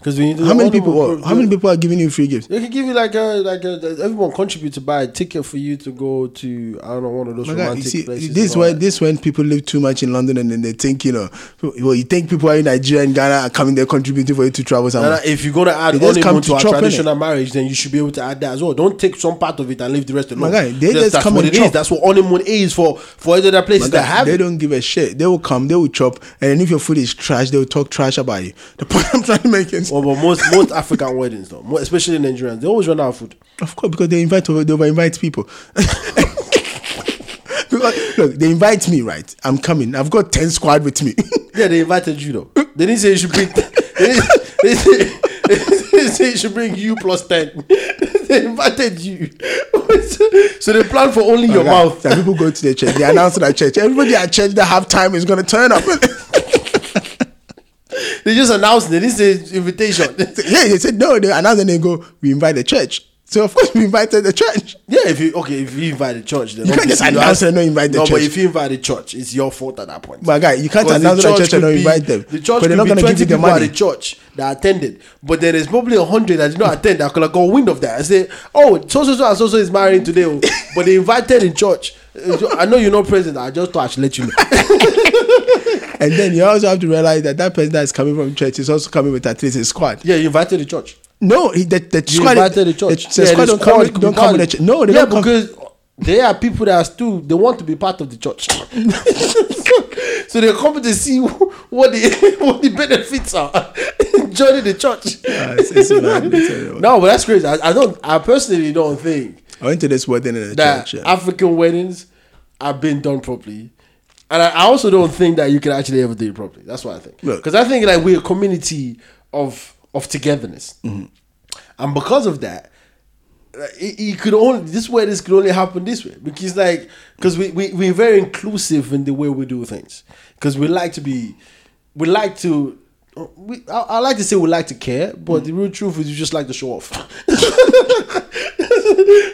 Because we need to How many people? what- how many people are giving you free gifts? They can give you like a like a everyone contribute to buy a ticket for you to go to I don't know one of those My God, romantic see, places. this when this when people live too much in London and then they think you know, well, you think people are in Nigeria and Ghana are coming there contributing for you to travel somewhere. if you're gonna add just come to to, a chop, traditional marriage, then you should be able to add that as well. Don't take some part of it and leave the rest alone. My guy, they That's- just that's come what and it is. chop. That's what honeymoon is for for other places My that have they it. don't give a shit. They will come, they will chop, and then if your food is trash, they will talk trash about you. The point I'm trying to make is, Well, but most most African weddings though, mo- especially Nigerians, they always run out of food. of course, because they invite over, they over invite people. because look, they invite me, right? I'm coming. I've got ten squad with me. Yeah, they invited you though. They didn't say you should bring. They didn't, they didn't- they didn't say you should bring you plus ten. They invited you. so they plan for only your Like, mouth. People go to the church. They announce it at church. Everybody at church that have time is gonna turn up. They just announced. They didn't say invitation. yeah, they said no. They announced and they go. We invite the church. So of course we invited the church. Yeah, if you okay, if you invite the church, then You can't just announce and not invite the no, church. but if you invite the church, it's your fault at that point. My guy, you can't announce the church and not invite them. The church But could they're not be give twenty you the people at money. the church that attended, but there is probably a hundred that did not attend that could have got wind of that and say, "Oh, so so so and so so is marrying today," oh, but they invited in church. Uh, I know you're not present. I just thought I should let you know. And then you also have to realize that that person that's coming from church is also coming with at least a squad. yeah, you invited the church. No, he- the, the You squad. invited the church. The, the Yeah, squad the don't squad come. Don't come with the church. No, they yeah, don't come. because they are people that are still they want to be part of the church. so they come to see what the what the benefits are joining the church. Ah, it's- it's no, but that's crazy. I, I don't. I personally don't think I went to this wedding in a church. Yeah. African weddings have been done properly. And I, I also don't think that you can actually ever do it properly. That's what I think. Because I think like we're a community of of togetherness, Mm-hmm. and because of that, it, it could only this way. This could only happen this way because like because we, we we're very inclusive in the way we do things because we like to be we like to. We, I, I like to say we like to care, but mm. the real truth is we just like to show off.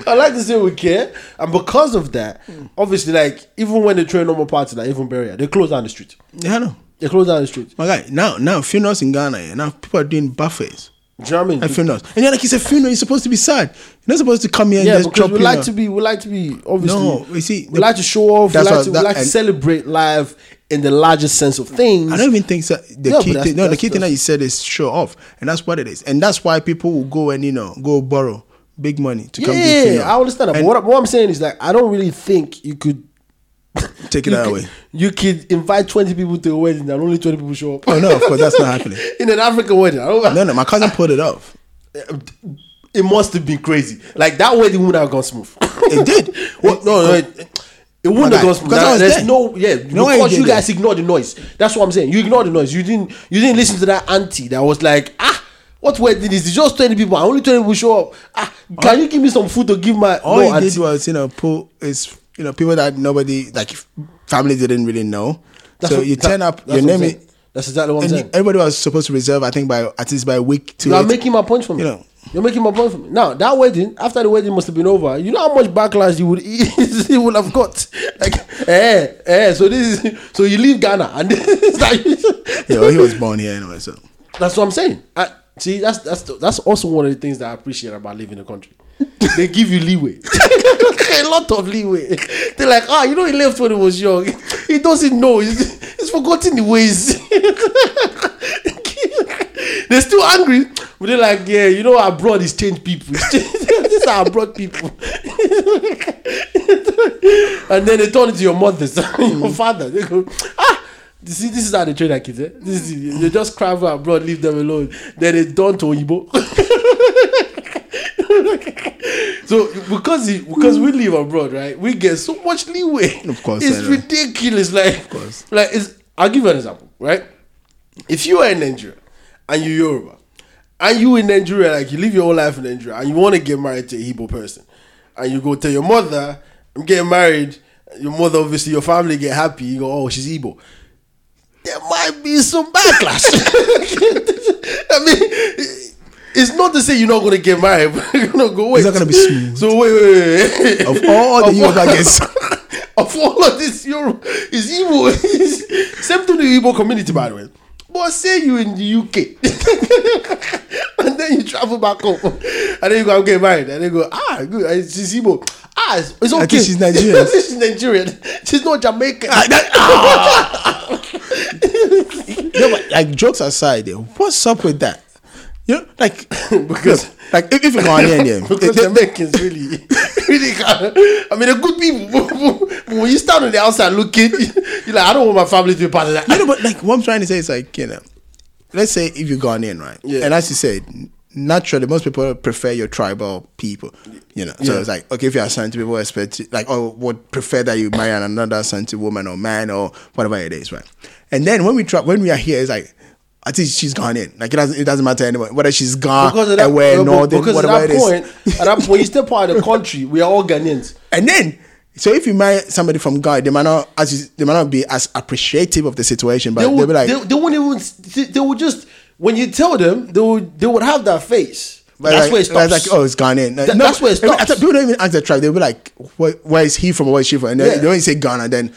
I like to say we care, and because of that, mm. obviously, like even when they train normal parties, like even burial, they close down the street. yeah, I know. They close down the street. My guy, now, now funerals in Ghana, yeah, now people are doing buffets Do you know what I mean? at funerals. And you're like, it's a funeral, you're supposed to be sad. You're not supposed to come here and yeah, just because we like to be, we like to be obviously. No, you see, we the- like to show off. We like what- to, we that- like to celebrate life in the largest sense of things. I don't even think so. The Yeah, key thing, no, the key thing that you said is show off, and that's what it is, and that's why people will go and you know go borrow big money to come. do yeah. I understand that. But what, what I'm saying is like I don't really think you could take it that could, way. You could invite 20 people to a wedding and only 20 people show up. Oh no, of course that's not happening. In an African wedding, I don't, No, no, my cousin pulled it off. it must have been crazy. Like that wedding wouldn't have gone smooth. It did. Well, no, no, it, it wouldn't have gone because I was there's there. no, yeah, you because you guys that? ignored the noise. That's what I'm saying. You ignored the noise. You didn't, you didn't listen to that auntie that was like, ah, what wedding is? It's just 20 people. and Only 20 people show up. Ah, can you give me some food to give my All no, he auntie? did was you know pull is you know people that nobody like family didn't really know. That's so what- you that- turn up, your name is. That's exactly what I'm And saying. everybody was supposed to reserve, I think, by at least by week two. You are making my point for me. You know. You're making my point for me. Now that wedding, after the wedding must have been over, you know how much backlash you would you would have got. Like, eh, eh. So this is so you leave Ghana and this is like, Yeah, well, he was born here anyway, so that's what I'm saying. I, see, that's that's that's also one of the things that I appreciate about living in the country. they give you leeway, a lot of leeway. They're like, ah, you know, he left when he was young. He doesn't know. He's, he's forgotten the ways. They're still angry, but they're like, yeah, you know, abroad is changed people. These are abroad people. and then they turn into your mothers, your father. They go, ah. You see, this is how they train their kids. Eh? This is, they just travel abroad, leave them alone. Then they turn to Oyibo. so because he, because we live abroad, right? We get so much leeway. Of course, it's ridiculous. Like, of course. like it's, I'll give you an example, right? If you are in Nigeria and you're Yoruba, and you in Nigeria, like you live your whole life in Nigeria, and you want to get married to a Igbo person, and you go tell your mother, "I'm getting married." Your mother, obviously, your family get happy. You go, "Oh, she's Igbo." There might be some backlash. I mean, it's not to say you're not going to get married, but you're going to go wait. It's not gonna be smooth. So wait, wait, wait. Of all the Yoruba guests. of all of this Europe is Igbo. Same to the Igbo community, by the way. But say you in the UK, and then you travel back home, and then you go get married, and they go, ah, good, she's Igbo. Ah, it's, it's okay. think she's Nigerian. she's Nigerian. She's not Jamaican. Ah, that- no, but like jokes aside, eh, what's up with that? You know, like Because- like if, if you're Ghanaian, yeah, because they- they- Jamaicans really, really kind I mean, they're good people. But when you stand on the outside looking, you're like, I don't want my family to be part of that. you know, but like what I'm trying to say is like you know, let's say if you're Ghanaian, right? Yeah. And as you said, naturally most people prefer your tribal people. You know, so Yeah. it's like okay, if you're Ashanti, people expect like or would prefer that you marry another Ashanti woman or man or whatever it is, right? And then when we try, when we are here, it's like. I think she's Ghanaian. Like it doesn't, it doesn't matter anymore whether she's gone, because of that, aware, no, northern, because whatever at it that is. point, at that point, you're still part of the country. We are all Ghanaians. And then, so if you marry somebody from God, they might not as you, they might not be as appreciative of the situation, but They would, be like, they, they wouldn't even. They would just when you tell them, they would they would have that face. But that's like, where it stops. Like, oh, it's Ghanaian. That- that's where it I mean, I thought people don't even ask the tribe. They'll be like, where, where is he from where is she from? And then Yeah. they don't say Ghana, then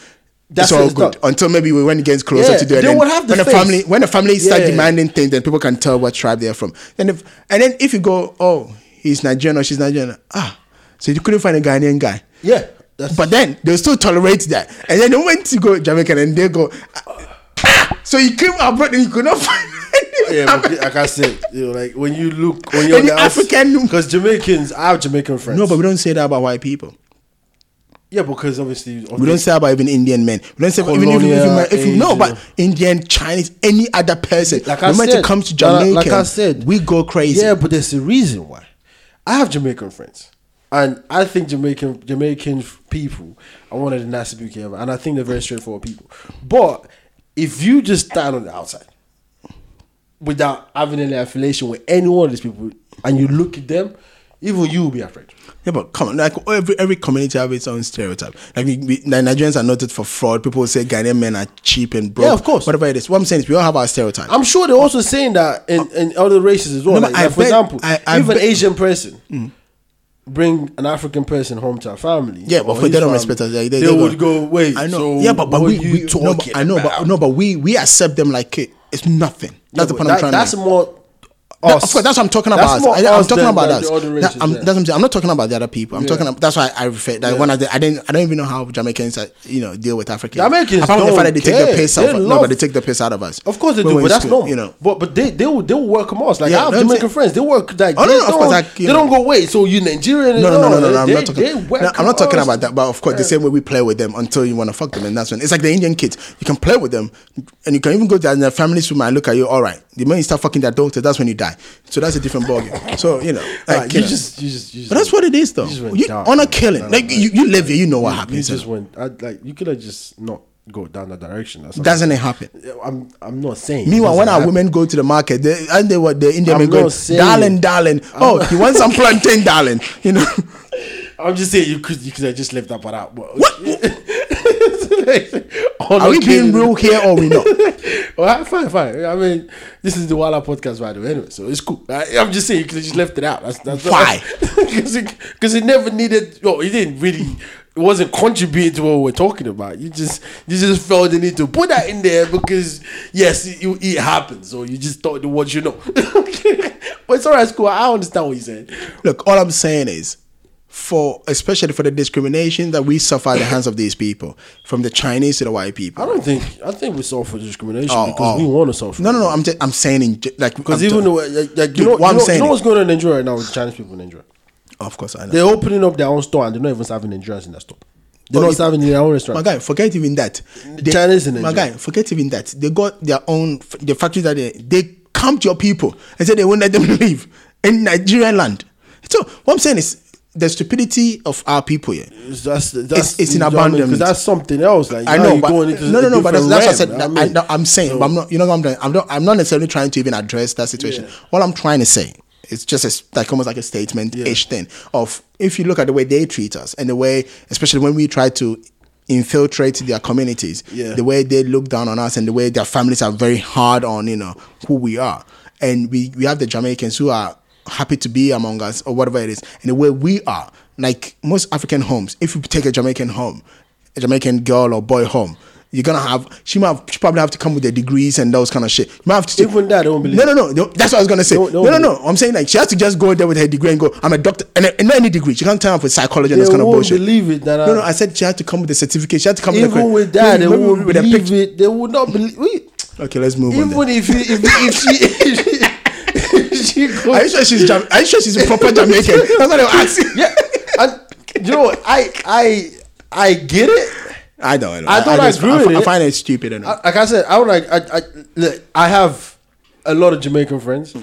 That's it's all it good. stops. Until maybe when it gets closer Yeah, to there. they then would have the when the face. family when the family start Yeah. demanding things, then people can tell what tribe they're from. And if and then if you go, oh, he's Nigerian or she's Nigerian, ah, so you couldn't find a Ghanaian guy. yeah, that's, But then they'll still tolerate that. And then they went to go Jamaican and they go, "Ah." so you came abroad and you could not find yeah, like I said, you know, like when you look when you're the African- because Jamaicans, I have Jamaican friends. No, but we don't say that about white people. Yeah, because obviously We don't say about even Indian men. We don't say about even if, you- if, you, if you know about Indian, Chinese, any other person. Like I when said, it comes to Jamaican, like I said, we go crazy. Yeah, but there's a reason why. I have Jamaican friends, and I think Jamaican Jamaican people are one of the nicest people ever, and I think they're very straightforward people. But if you just stand on the outside without having any affiliation with any one of these people, and you look at them, even you will be afraid. Yeah, but come on, like every every community have its own stereotype. Like we, we, Nigerians are noted for fraud. People say Ghanaian men are cheap and broke. Yeah, of course. Whatever it is. What I'm saying is we all have our stereotype. I'm sure they're also saying that in, uh, in other races as well. No, like, like, for bet- example, I- I if an Asian person mm. bring an African person home to our family, Yeah, but for- they don't family, respect us. Like, they, they, they would go, wait. I know. So yeah, but, but we, we no, but, I know, about? but no, but we we accept them like it, it's nothing. That's Yeah, the point that- I'm trying That's to. make. more. Us. of course, that's what I'm talking about. I, am talking about us. That- I'm, that's what I'm saying. I'm not talking about the other people. I'm Yeah. talking. About, that's why I refer. That Yeah. when I, did- I didn't. I don't even know how Jamaicans, uh, you know, deal with Africans. Jamaicans Apart from the fact that they take the piss out. No, but they take the piss out of us. Of course they do, but that's school, normal. You know. but but they they will they will welcome us. Like Yeah, I have Jamaican friends. They work like Oh, they no, of don't, like, they don't go wait. So you Nigerian? No, no, no, no, no, no. I'm not talking. No, I'm not talking about that. But of course, the same way we play with them until you want to fuck them, and that's when it's like the Indian kids. You can play with them, and you can even go to their families who might look at you. All right, the moment you start fucking their daughter, that's when you die. So that's a different ballgame. So you know, like, Right, you you know. just you just you just. But that's what it is, though. You just went You, dark, on a killing, no, like you, you live here, you know what happens. You just went. I, like you could have just not go down that direction. That's Doesn't it happen? I'm I'm not saying. Meanwhile, when our happen. women go to the market, they, and they were the Indian men going, darling, darling. Oh, you want some plantain, darling? You know. I'm just saying you could you could have just left that part out. But What? Are we being real here or we not? Well, fine, fine. I mean, this is the Walla podcast, by the way. Anyway, so it's cool. I, I'm just saying you could have just left it out. That's, that's Why? Because it, 'cause it never needed. Yo, it didn't really. It wasn't contributing to what we're talking about. You just you just felt the need to put that in there because yes, it, it happens. So you just thought the words you know. but it's alright, it's cool. I understand what you said. Look, all I'm saying is, for especially for the discrimination that we suffer at the hands of these people, from the Chinese to the white people. I don't think I think we suffer discrimination Oh, because oh. we want to solve. No, no, no. I'm just, I'm saying in ge- like Because I'm even though, like, like, you Dude, know, what you I'm know, saying you know is- what's going on in Nigeria right now with Chinese people in Nigeria? of course I know. They're opening up their own store and they're not even serving Nigerians in that store. They're Oh, not you- serving in their own restaurant. My guy, forget even that. They- Chinese in my Nigeria. guy, forget even that. They got their own f- the factory that they they camped your people and said they won't let them leave in Nigerian land. So what I'm saying is the stupidity of our people here. It's, that's, that's, It's- it's in know I mean? that's something else. Like I know, but, no, no, no. But that's, that's what I said. I mean, I, no, I'm saying, but I'm not. You know what I'm doing? I'm not. I'm not necessarily trying to even address that situation. Yeah. All I'm trying to say, it's just a, like almost like a statement ish thing of if you look at the way they treat us and the way, especially when we try to infiltrate their communities, Yeah. the way they look down on us and the way their families are very hard on you know who we are, and we we have the Jamaicans who are happy to be among us or whatever it is, in the way we are like most African homes. If you take a Jamaican home, a Jamaican girl or boy home. You're gonna have she might have, she probably have to come with the degrees and those kind of shit. You might have to Even that, they won't believe No, no, no, no. That's what I was gonna say. They won't- they no, no, no. I'm saying like she has to just go there with her degree and go. I'm a doctor, and, and not any degree. She can't turn up with psychology and They this kind of won't bullshit. believe it that I- no, no. I said she had to come with a certificate. She had to come even with, a, with that, they maybe won't with believe it. They would not believe. Wait, Okay, let's move on. even if, if, if, she, if she goes, Are you sure she's Jam- Are you sure she's a proper Jamaican? That's what I'm asking. yeah, and you know what? I I I get it. I don't. know. I don't just- agree I, with fi- I it. find it stupid. Enough. I- like I said, I don't like. I, I look, I have a lot of Jamaican friends,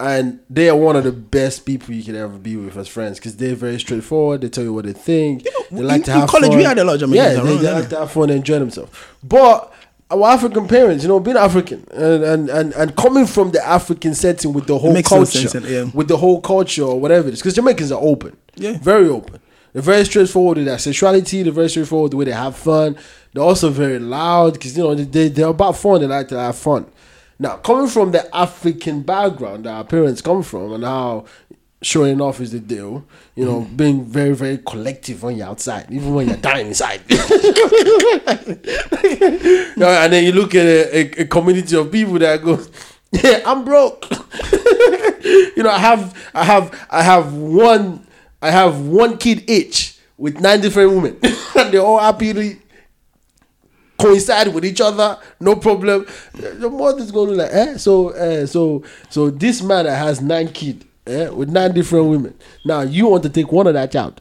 and they are one of the best people you can ever be with as friends because they're very straightforward. They tell you what they think. they like in- to in have college, fun. we had a lot of Jamaicans Yeah, they, around, they yeah. like to have fun and enjoy themselves. But our African parents, you know, being African and and, and, and coming from the African setting with the whole culture, sense, yeah. with the whole culture or whatever it is, because Jamaicans are open, Yeah. very open. They're very straightforward with their sexuality. They're very straightforward the way they have fun. They're also very loud because you know they they're about fun. They like to have fun. Now, coming from the African background that our parents come from, and how showing off is the deal, you know, Mm-hmm. being very very collective when you're outside, even when you're dying inside. And then you look at a, a, a community of people that go, "Yeah, I'm broke." you know, I have, I have, I have one, I have one kid each with nine different women, and they all happily coincide with each other, no problem. The mother's going to like, eh? So, eh, so, so this man that has nine kids, eh, with nine different women. Now you want to take one of that child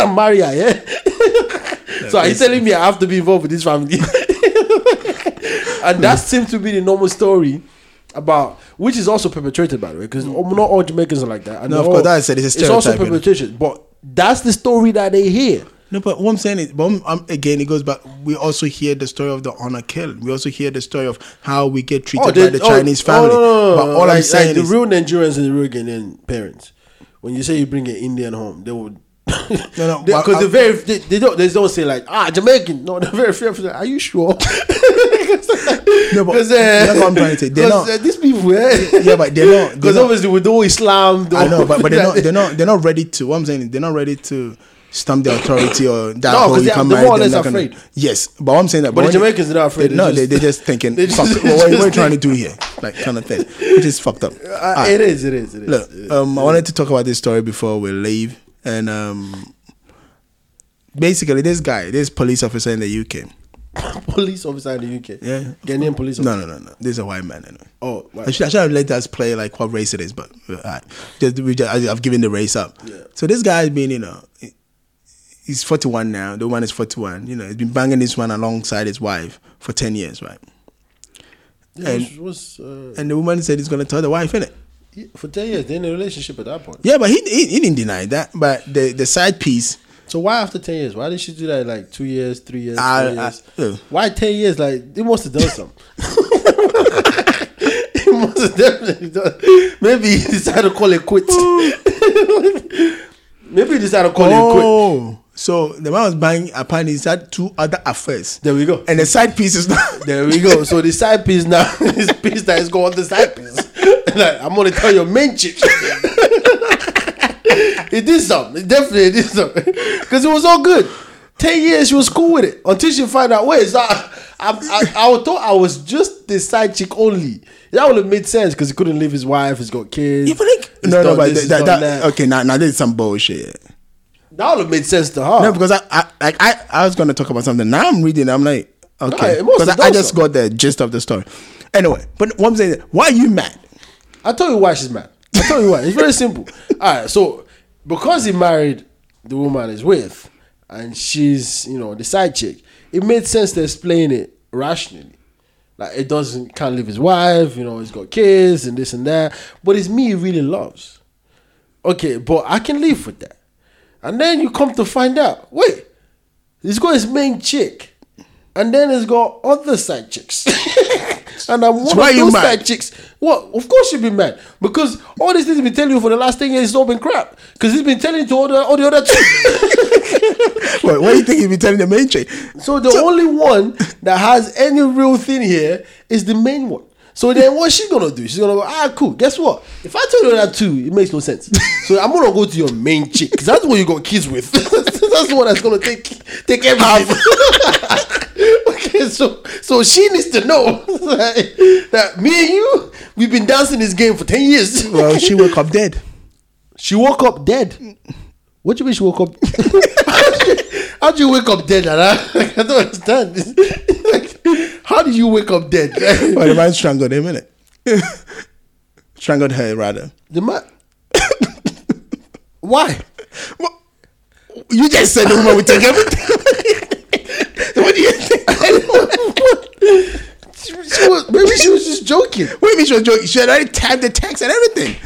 and marry her, yeah? so are you telling me I have to be involved with this family? and that seems to be the normal story about which is also perpetrated by the way because not all Jamaicans are like that. And No, of they're course, all- that I said it's It's also perpetration, but that's the story that they hear. No, but what I'm saying is, but I'm, I'm- again, it goes back. We also hear the story of the honor kill. We also hear the story of how we get treated by the Chinese family. Oh, no, no, no, but no, all I'm saying like is, the real Nigerians and the real Ghanaian parents. When you say you bring an Indian home, they would. no, no because but they're very they, they don't they don't say like ah Jamaican no they're very fearful are you sure No, but because that's what I'm trying to say. They're not- uh, these people eh? yeah, but they're not. Because obviously with all Islam I know, but, but they're not. They're not. They're not ready to. What I'm saying is, they're not ready to stamp the authority or that No, they- you can they're marry more or them, less not gonna- afraid. Yes, but I'm saying that. But the Jamaicans are not afraid, They, no, just- they they just thinking, they fuck, just- what, what are you trying to do here? Like kind of thing, which is fucked up. Uh, Alright. It is. It is. It is. Look, um, I wanted to talk about this story before we leave, and um, basically, this guy, this police officer in the UK. police officer in the UK. Yeah. Ghanaian police. Officer. no, no, no. no. This is a white man. Anyway. Oh, I should, I should have let us play like what race it is, but uh, just, we just, I- I've given the race up. Yeah. So this guy has been, you know, he's 41 now. The woman is 41. You know, he's been banging this one alongside his wife for 10 years, right? Yeah, and- was uh, And the woman said he's going to tell the wife, innit? for ten years. They're in a relationship at that point. Yeah, but he, he, he didn't deny that. But the, the side piece, So why after ten years? Why did she do that? Like two years, three years, I- years? I- uh. why ten years? Like they must have done something. he must have definitely done. Maybe he decided to call it quits. Maybe he decided to call it quits. So the man was banging, apparently he's had two other affairs. There we go. And the side piece is now. There we go. So the side piece now is piece that is going on the side piece. like I'm gonna tell your main chick. it did something. It definitely did something. Because it was all good. Ten years she was cool with it until she found out. Wait, so I, I, I, I thought I was just the side chick only. That would have made sense because he couldn't leave his wife. He's got kids. You think? he's No, no, but that, that, that. okay, now, now this is some bullshit. That would have made sense to her. No, because I, I like I, I was gonna talk about something. Now I'm reading. I'm like, okay, because I, I just so. got the gist of the story. Anyway, but what I'm saying, is, why are you mad? I tell you why she's mad. I tell you why. It's very simple. All right, so because he married the woman he's with, and she's you know the side chick, it made sense to explain it rationally. Like it doesn't can't leave his wife, you know, he's got kids and this and that. But it's me he really loves. Okay, but I can live with that. And then you come to find out, wait, he's got his main chick, and then he's got other side chicks. and I'm one why of those side chicks. What? Of course you'd be mad because all these things he's been telling you for the last ten years has all been crap. Because he's been telling you to all the all the other two. What, what do you think he'd be telling the main chick? so the only one that has any real thing here is the main one. So then what she gonna do? She's gonna go, ah, cool. Guess what? If I tell you that too, it makes no sense. So I'm gonna go to your main chick because that's what you got kids with. that's the one that's gonna take take everything. okay, so so she needs to know that me and you, we've been dancing this game for ten years. Well, she woke up dead. She woke up dead. What do you mean she woke up? how do you wake up dead, Nana? Like, I don't understand. Like, how did you wake up dead? Well, the man strangled him, innit? strangled her, rather. the man. Why? Well, you just said the woman would take everything. what do you think? She, she was, maybe she was just joking. Minute, she was joking. She had already typed the text and everything.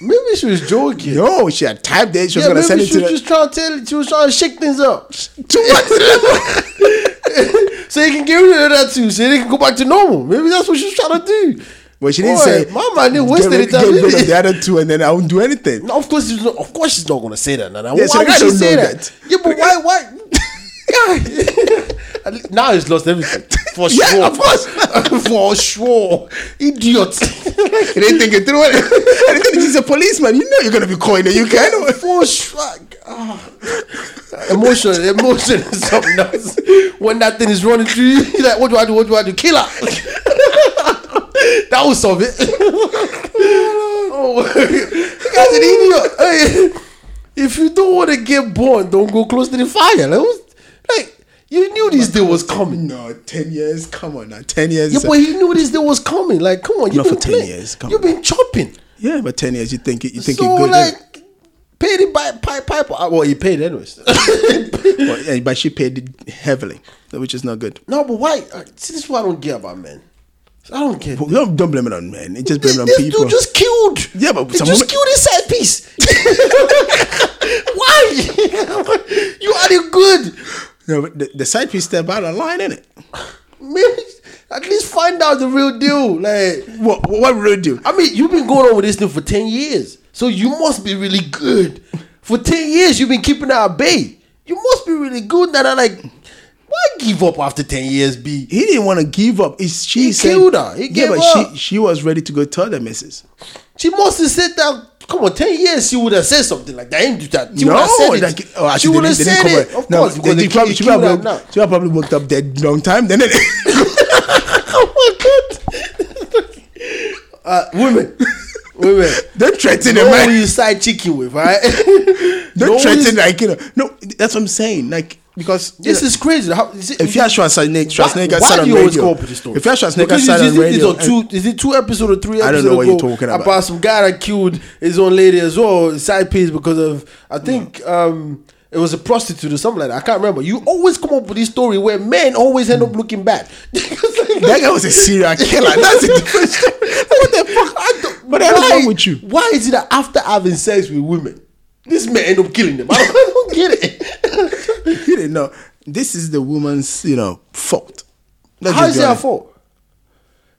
Maybe she was joking. no, she had typed it. She was gonna send it she to was the. just trying to tell. She was trying to shake things up, to what level? So you can get rid of that too, so they can go back to normal. Maybe that's what she's trying to do. But she didn't Boy, say. my man didn't waste any time. Get rid of he? the other two, and then I won't do anything. No, of course, she's not, of course, she's not gonna say that. Nana. Yeah, why so would she say that? that. Yeah, but why? Why? Guy, At least- now he's lost everything for Yeah, sure. of course. for sure, idiot. He didn't think it through. it. And then he's a policeman. You know you're gonna be calling the UK. for sure. Ah. Emotion, emotion is something else. When that thing is running through you, you're like, what do I do? What do I do? Kill her. that will solve it. oh, the guy's an idiot. Hey, if you don't want to get born, don't go close to the fire. Like, like you knew this day was coming. No, ten years. Come on now, ten years. Yeah, but he knew this day was coming. Like, come on, you've Not been for 10 playing. years, come You've on. been chopping. yeah, but ten years. You think it, you think so you're good? like, paid it by pipe pipe. Well, he paid anyways. Well, yeah, but she paid it heavily, which is not good. No, but why? uh, See, this is what I don't get about men. I don't care. Don't, don't blame it on men. It just blame it on this people. dude just killed. Yeah, but he some just women- killed his side piece. why? you are the good. No, but the, the side piece step out of line, innit? Maybe at least find out the real deal. Like, What what really do? I mean, you've been going on with this thing for ten years, so you must be really good. For ten years, you've been keeping that at bay. You must be really good. That I like. Why give up after ten years? B. He didn't want to give up. It's, she He said, killed her. He yeah, gave but up. she she was ready to go tell the missus. She must have said that come on, ten years she would have said something like that. Ain't do that. She would have said it. like, oh, actually, she would have didn't- they said it. cover Of course, no, because they, they, probably, she, kill probably, that now. she probably worked up dead long time. Then Oh my god. uh, women, women. don't threaten who man. you side chicken with, right? Don't who threaten like you know. No, that's what I'm saying. Like because This know, is crazy. How, is it, if you have Schwarzenegger, Schwarzenegger why, why do you always come up with this story? if you have Schwarzenegger you on radio, it's on two, is it two episodes or three I don't know what you're talking about. About some guy that killed his own lady as well, side piece because of I think um it was a prostitute or something like that. I can't remember. You always come up with this story where men always end up looking bad. that guy was a serial killer. That's a different story. What the fuck? I don't, the is why- wrong with you? Why is it that after having sex with women, this men end up killing them? I don't, I don't get it. You didn't know. This is the woman's, you know, fault. Let's How is it her fault?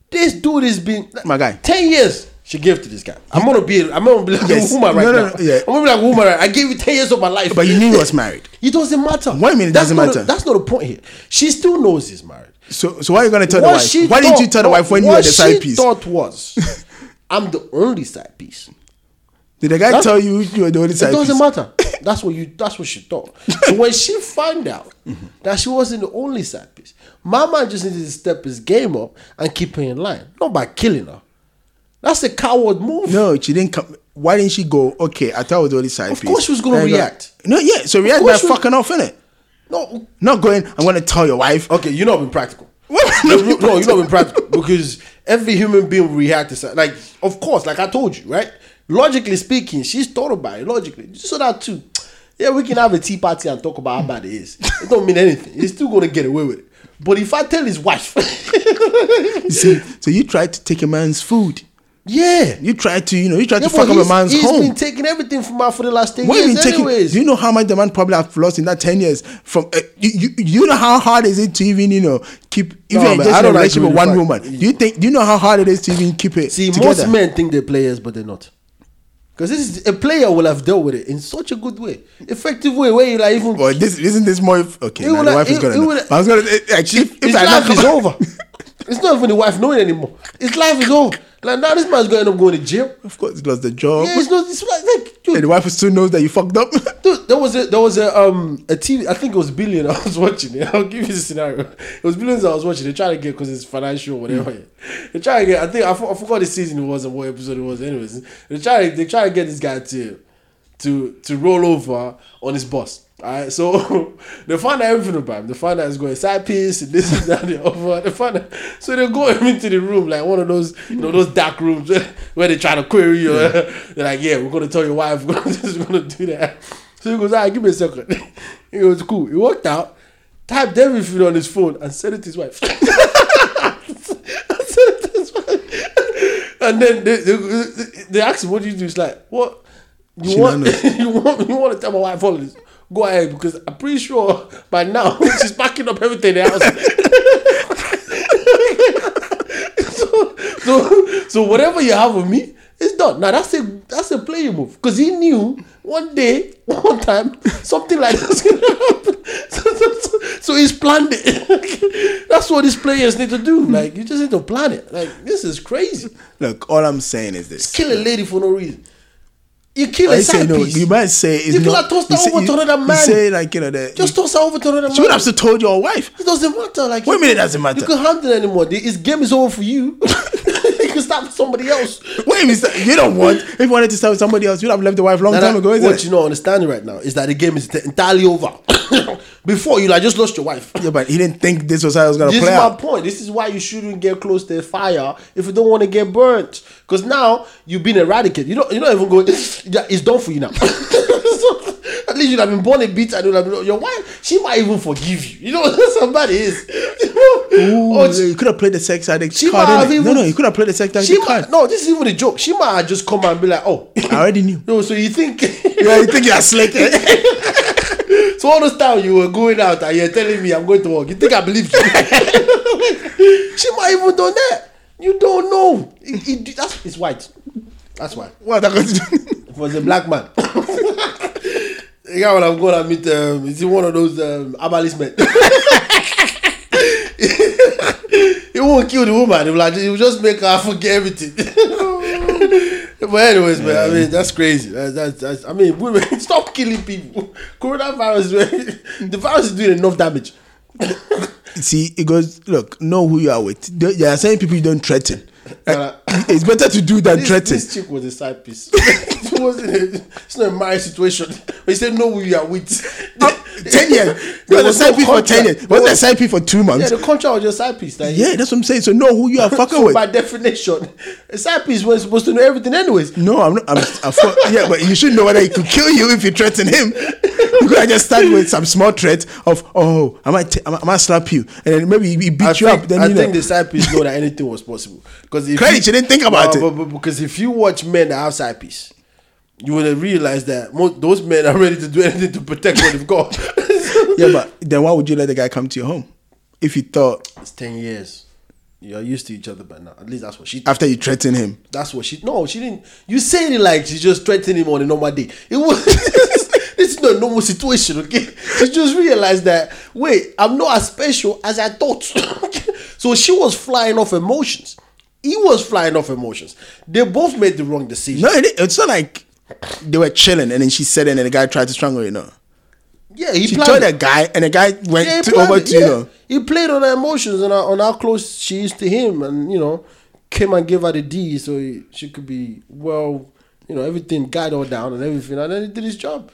This dude has been My guy. Ten years she gave to this guy. I'm gonna be. I'm gonna be like Yes. a woman right No, no, now. yeah. I'm gonna be like a woman. Right? I gave you ten years of my life. But you knew he was married. It doesn't matter. What do you mean it That's doesn't matter? The, that's not the point here. She still knows he's married. So, so why are you gonna tell the wife? Why didn't you tell the wife when you were the side she piece? thought was, I'm the only side piece. Did the guy That's- tell you you were the only side piece? It doesn't piece? matter. That's what you. That's what she thought. So when she found out that she wasn't the only side piece, my man just needed to step his game up and keep her in line, not by killing her. That's a coward move. No, she didn't come. Why didn't she go? Okay, I thought I was the only side Of piece. Of course she was gonna And I go- react. No, yeah. So react by course she was- fucking off, innit? No. Not going. I'm gonna tell your wife. Okay, you're not being practical. No, no, you're not being practical because every human being will react to something. Like, of course, like I told you, right? Logically speaking, she's thought about it. Logically, so that too. Yeah, we can have a tea party and talk about how bad it is. It don't mean anything. He's still gonna get away with it. But if I tell his wife, You see, so you tried to take a man's food. yeah, You tried to, you know, you tried yeah to fuck up a he's- man's he's home. been taking everything from her for the last ten What years. taking? anyways, Do you know how much the man probably have lost in that ten years? From uh, you, you, you know how hard is it to even you know keep even No, just I in a don't relationship with one the woman? Do you think? Do you know how hard it is to even keep it See, together? most men think they're players, but they're not. Because this is a player will have dealt with it in such a good way, effective way, where you like even Well, this isn't this more. Okay, now the wife is gonna. it know. I was gonna eh, eh, actually. if, if his I life is over. It's not even the wife knowing anymore. His life is over. Like now, this man's going to end up going to jail. Of course, it was the job. Yeah, it's not. It's like, like dude, and the wife still knows that you fucked up. Dude, there was a there was a um a TV. I think it was Billion. I was watching it. I'll give you the scenario. It was Billions. I was watching. They trying to get because it's financial or whatever. They try to get. I think I, for- I forgot the season it was and what episode it was. Anyways, they try they try to get this guy to to to roll over on his boss. Alright, so they find out everything about him. They find out he's going side piece and this and that and the other. They find out, so they go him into the room like one of those you know those dark rooms where they try to query you. They're like, yeah, we're gonna tell your wife, we're we're gonna do that. So he goes, alright, give me a second. He goes, cool. He walked out, typed everything on his phone, and sent it to his wife. Sent it to his wife. and then they, they, they asked him, "What do you do?" He's like, "What you She want? you want? You want to tell my wife all this? Go ahead, because I'm pretty sure by now she's packing up everything in the house." so, so, so whatever you have with me, it's done. Now that's a that's a player move because he knew one day, one time, something like that's gonna happen. So, so, so, so he's planned it. that's what these players need to do. Like you just need to plan it. Like this is crazy. Look, all I'm saying is this. Kill a lady for no reason. You kill a side no. piece. You might say it's You not. you her say- over to another man. you say like you know that. Just toss her over to another man. she would have still told your wife. It doesn't matter. Like What do you mean it doesn't matter? You can handle it anymore. The- game is over for you. you can start with somebody else. Wait a minute, you don't want. If you wanted to start with somebody else, you'd have left the wife a long Now time that- ago, isn't what it? you not understanding right now is that the game is entirely over. Before you like just lost your wife. Yeah, but he didn't think this was how it was gonna This play is my out. point. This is why you shouldn't get close to a fire if you don't want to get burnt. Because now you've been eradicated. You don't. You don't even go. Yeah, It's done for you now. So, at least you'd have been born a bit and you'd have been, your wife. She might even forgive you. You know somebody is. Oh, you know? Ooh, she- you could have played the sex addict She card. might have even- no, no, you could have played the sex addict she card. might, no, this is even a joke. She might have just come and be like, "Oh, I already knew. no." So you think? Yeah, you think you're slick? So all this time you were going out and you're telling me I'm going to work. You think I believe you? she might even done that. You don't know. It, it, that's it's white. That's why. what that got to do? If it was a black man. the guy when I'm going to meet um, is he one of those um, abalis men? he won't kill the woman. He will, like, he will just make her forget everything. but anyways, man, I mean that's crazy. That's, that's, that's I mean, women stop killing people. Coronavirus, man, the virus is doing enough damage. See, it goes. Look, know who you are with. You are saying people you don't threaten. It's better to do than This, threaten. this chick was a side piece. it wasn't. A, it's not a marriage situation. But he said, "Know who you are with." Ten years. There was was a side no piece for ten years. Wasn't a side piece for two Yeah, months? the contract was your side piece. Like, Yeah, that's what I'm saying. So know who you are fucking So with. by definition, a side piece was supposed to know everything, anyways. No, I'm not. I'm, for, yeah, but you should know whether he could kill you if you threaten him. You could just start with some small threat of, oh, I might, t- I might, I slap you, and then maybe he beat I you think, up. Then I you think know, the side piece know that anything was possible. Because if Credit, she didn't think about it. But, but because if you watch men that have side piece, you would have realized that most, those men are ready to do anything to protect what they've got. yeah, but then why would you let the guy come to your home if you thought it's ten years. You're used to each other by now. At least that's what she. after you threaten him? That's what she. No, she didn't. You said it like she just threatened him on a normal day. It was. this is not a normal situation, okay? She just realized that wait, I'm not as special as I thought. so she was flying off emotions. He was flying off emotions. They both made the wrong decision. No, it, it's not like they were chilling and then she said and the guy tried to strangle you. know. Yeah, he she planned told the guy and the guy went Yeah, to, over to you know. He played on her emotions and on how close she is to him, and you know, came and gave her the D so he, she could be well, you know, everything guide her down and everything, and then he did his job.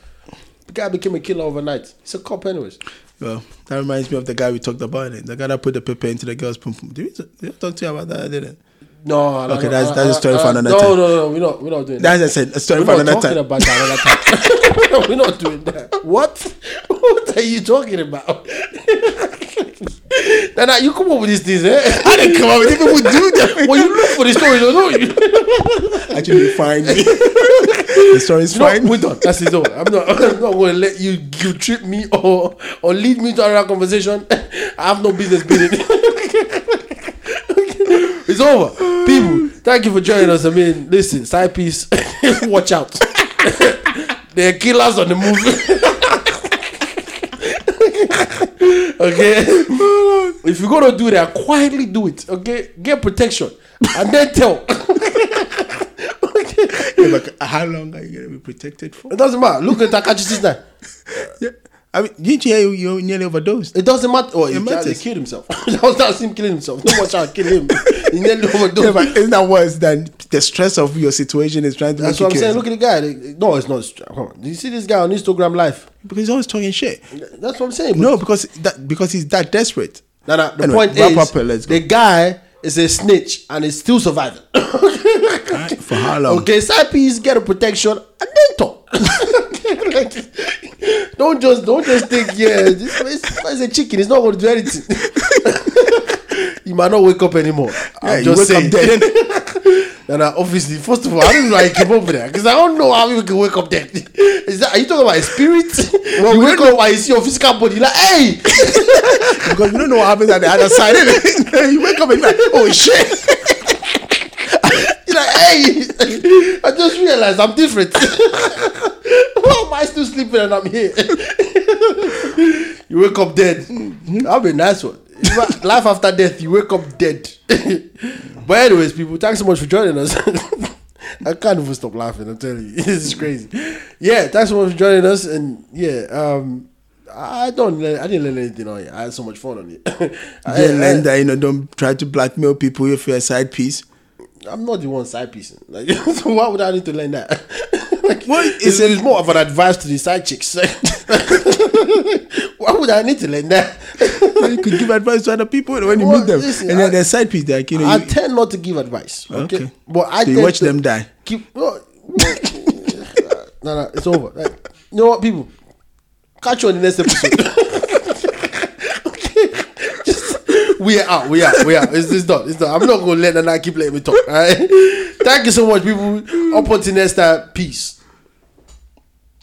The guy became a killer overnight. He's a cop, anyways. Well, that reminds me of the guy we talked about. It the guy that put the pepper into the girl's pum pum. Did we, did I talk to you about that? I didn't. No, no, Okay, no, that's- uh, that's a story for uh, another no, time. No, no, no, we're not, we're not doing that. That's I said a story We're for not another talking time. about that another time. we're not doing that. What? What are you talking about? Nah, nah, you come up with these things, eh? I didn't come up with it. People do that. Well, you look for the stories, don't you? Actually, find me. the story's You know, fine. we're done. That's it. I'm not. I'm not going to let you you trip me or or lead me to another conversation. I have no business being in. it's over, people. Thank you for joining us. I mean, listen, side piece. watch out. there are killers on the move. okay. If you're gonna do that, quietly do it. Okay. Get protection and then tell. Yeah, but how long are you gonna be protected for? It doesn't matter. Look at Tekashi sister. Yeah. I mean, didn't you hear you, nearly overdosed? It doesn't matter. Oh, he, matters. he killed himself. that was was him killing himself. No trying to kill him. He. Yeah, but isn't that worse than the stress of your situation is trying to That's what I'm saying. Look at the guy. No, it's not. Come on. Do you see this guy on Instagram live? Because he's always talking shit. That's what I'm saying. No, because that because he's that desperate. No, no. The Anyway, point is, up here, let's go. the guy is a snitch and is still surviving. For how long? Okay, side piece get a protection and then talk. don't just don't just think yeah, this it's, it's a chicken. It's not going to do anything. you might not wake up anymore. Yeah, I'm just saying. dead. And uh, obviously, first of all, I don't know how you keep up with that because I don't know how you can wake up dead. Is that are you talking about a spirit? Well, you we wake up and you see your physical body like, hey, because you don't know what happens at the other side. you wake up and you're like, oh shit. You're like, hey, I just realized I'm different. Why am I still sleeping and I'm here? you wake up dead. That'll be a nice one. Life after death, you wake up dead. but anyways, people, thanks so much for joining us. I can't even stop laughing. I'm telling you, this is crazy. Yeah, thanks so much for joining us, and yeah, um, I don't, learn- I didn't learn anything on it. I had so much fun on it. I- I- learn that you know, don't try to blackmail people if you're a side piece. I'm not the one side piece. Like, so why would I need to learn that? like, Well, it's, it's more of an advice to the side chicks. why would I need to learn that? you could give advice to other people when you Well, meet them, listen, and then they're side piece. Like you know, I you, tend not to give advice. Okay, Okay. but I So you watch them die. Keep no, no, no, it's over. Like, you know what, people? Catch you on the next episode. okay, just we are out. We are. We are. It's, it's done. It's done. I'm not gonna let the night keep letting me talk. All right. Thank you so much, people. Up until next time. Peace.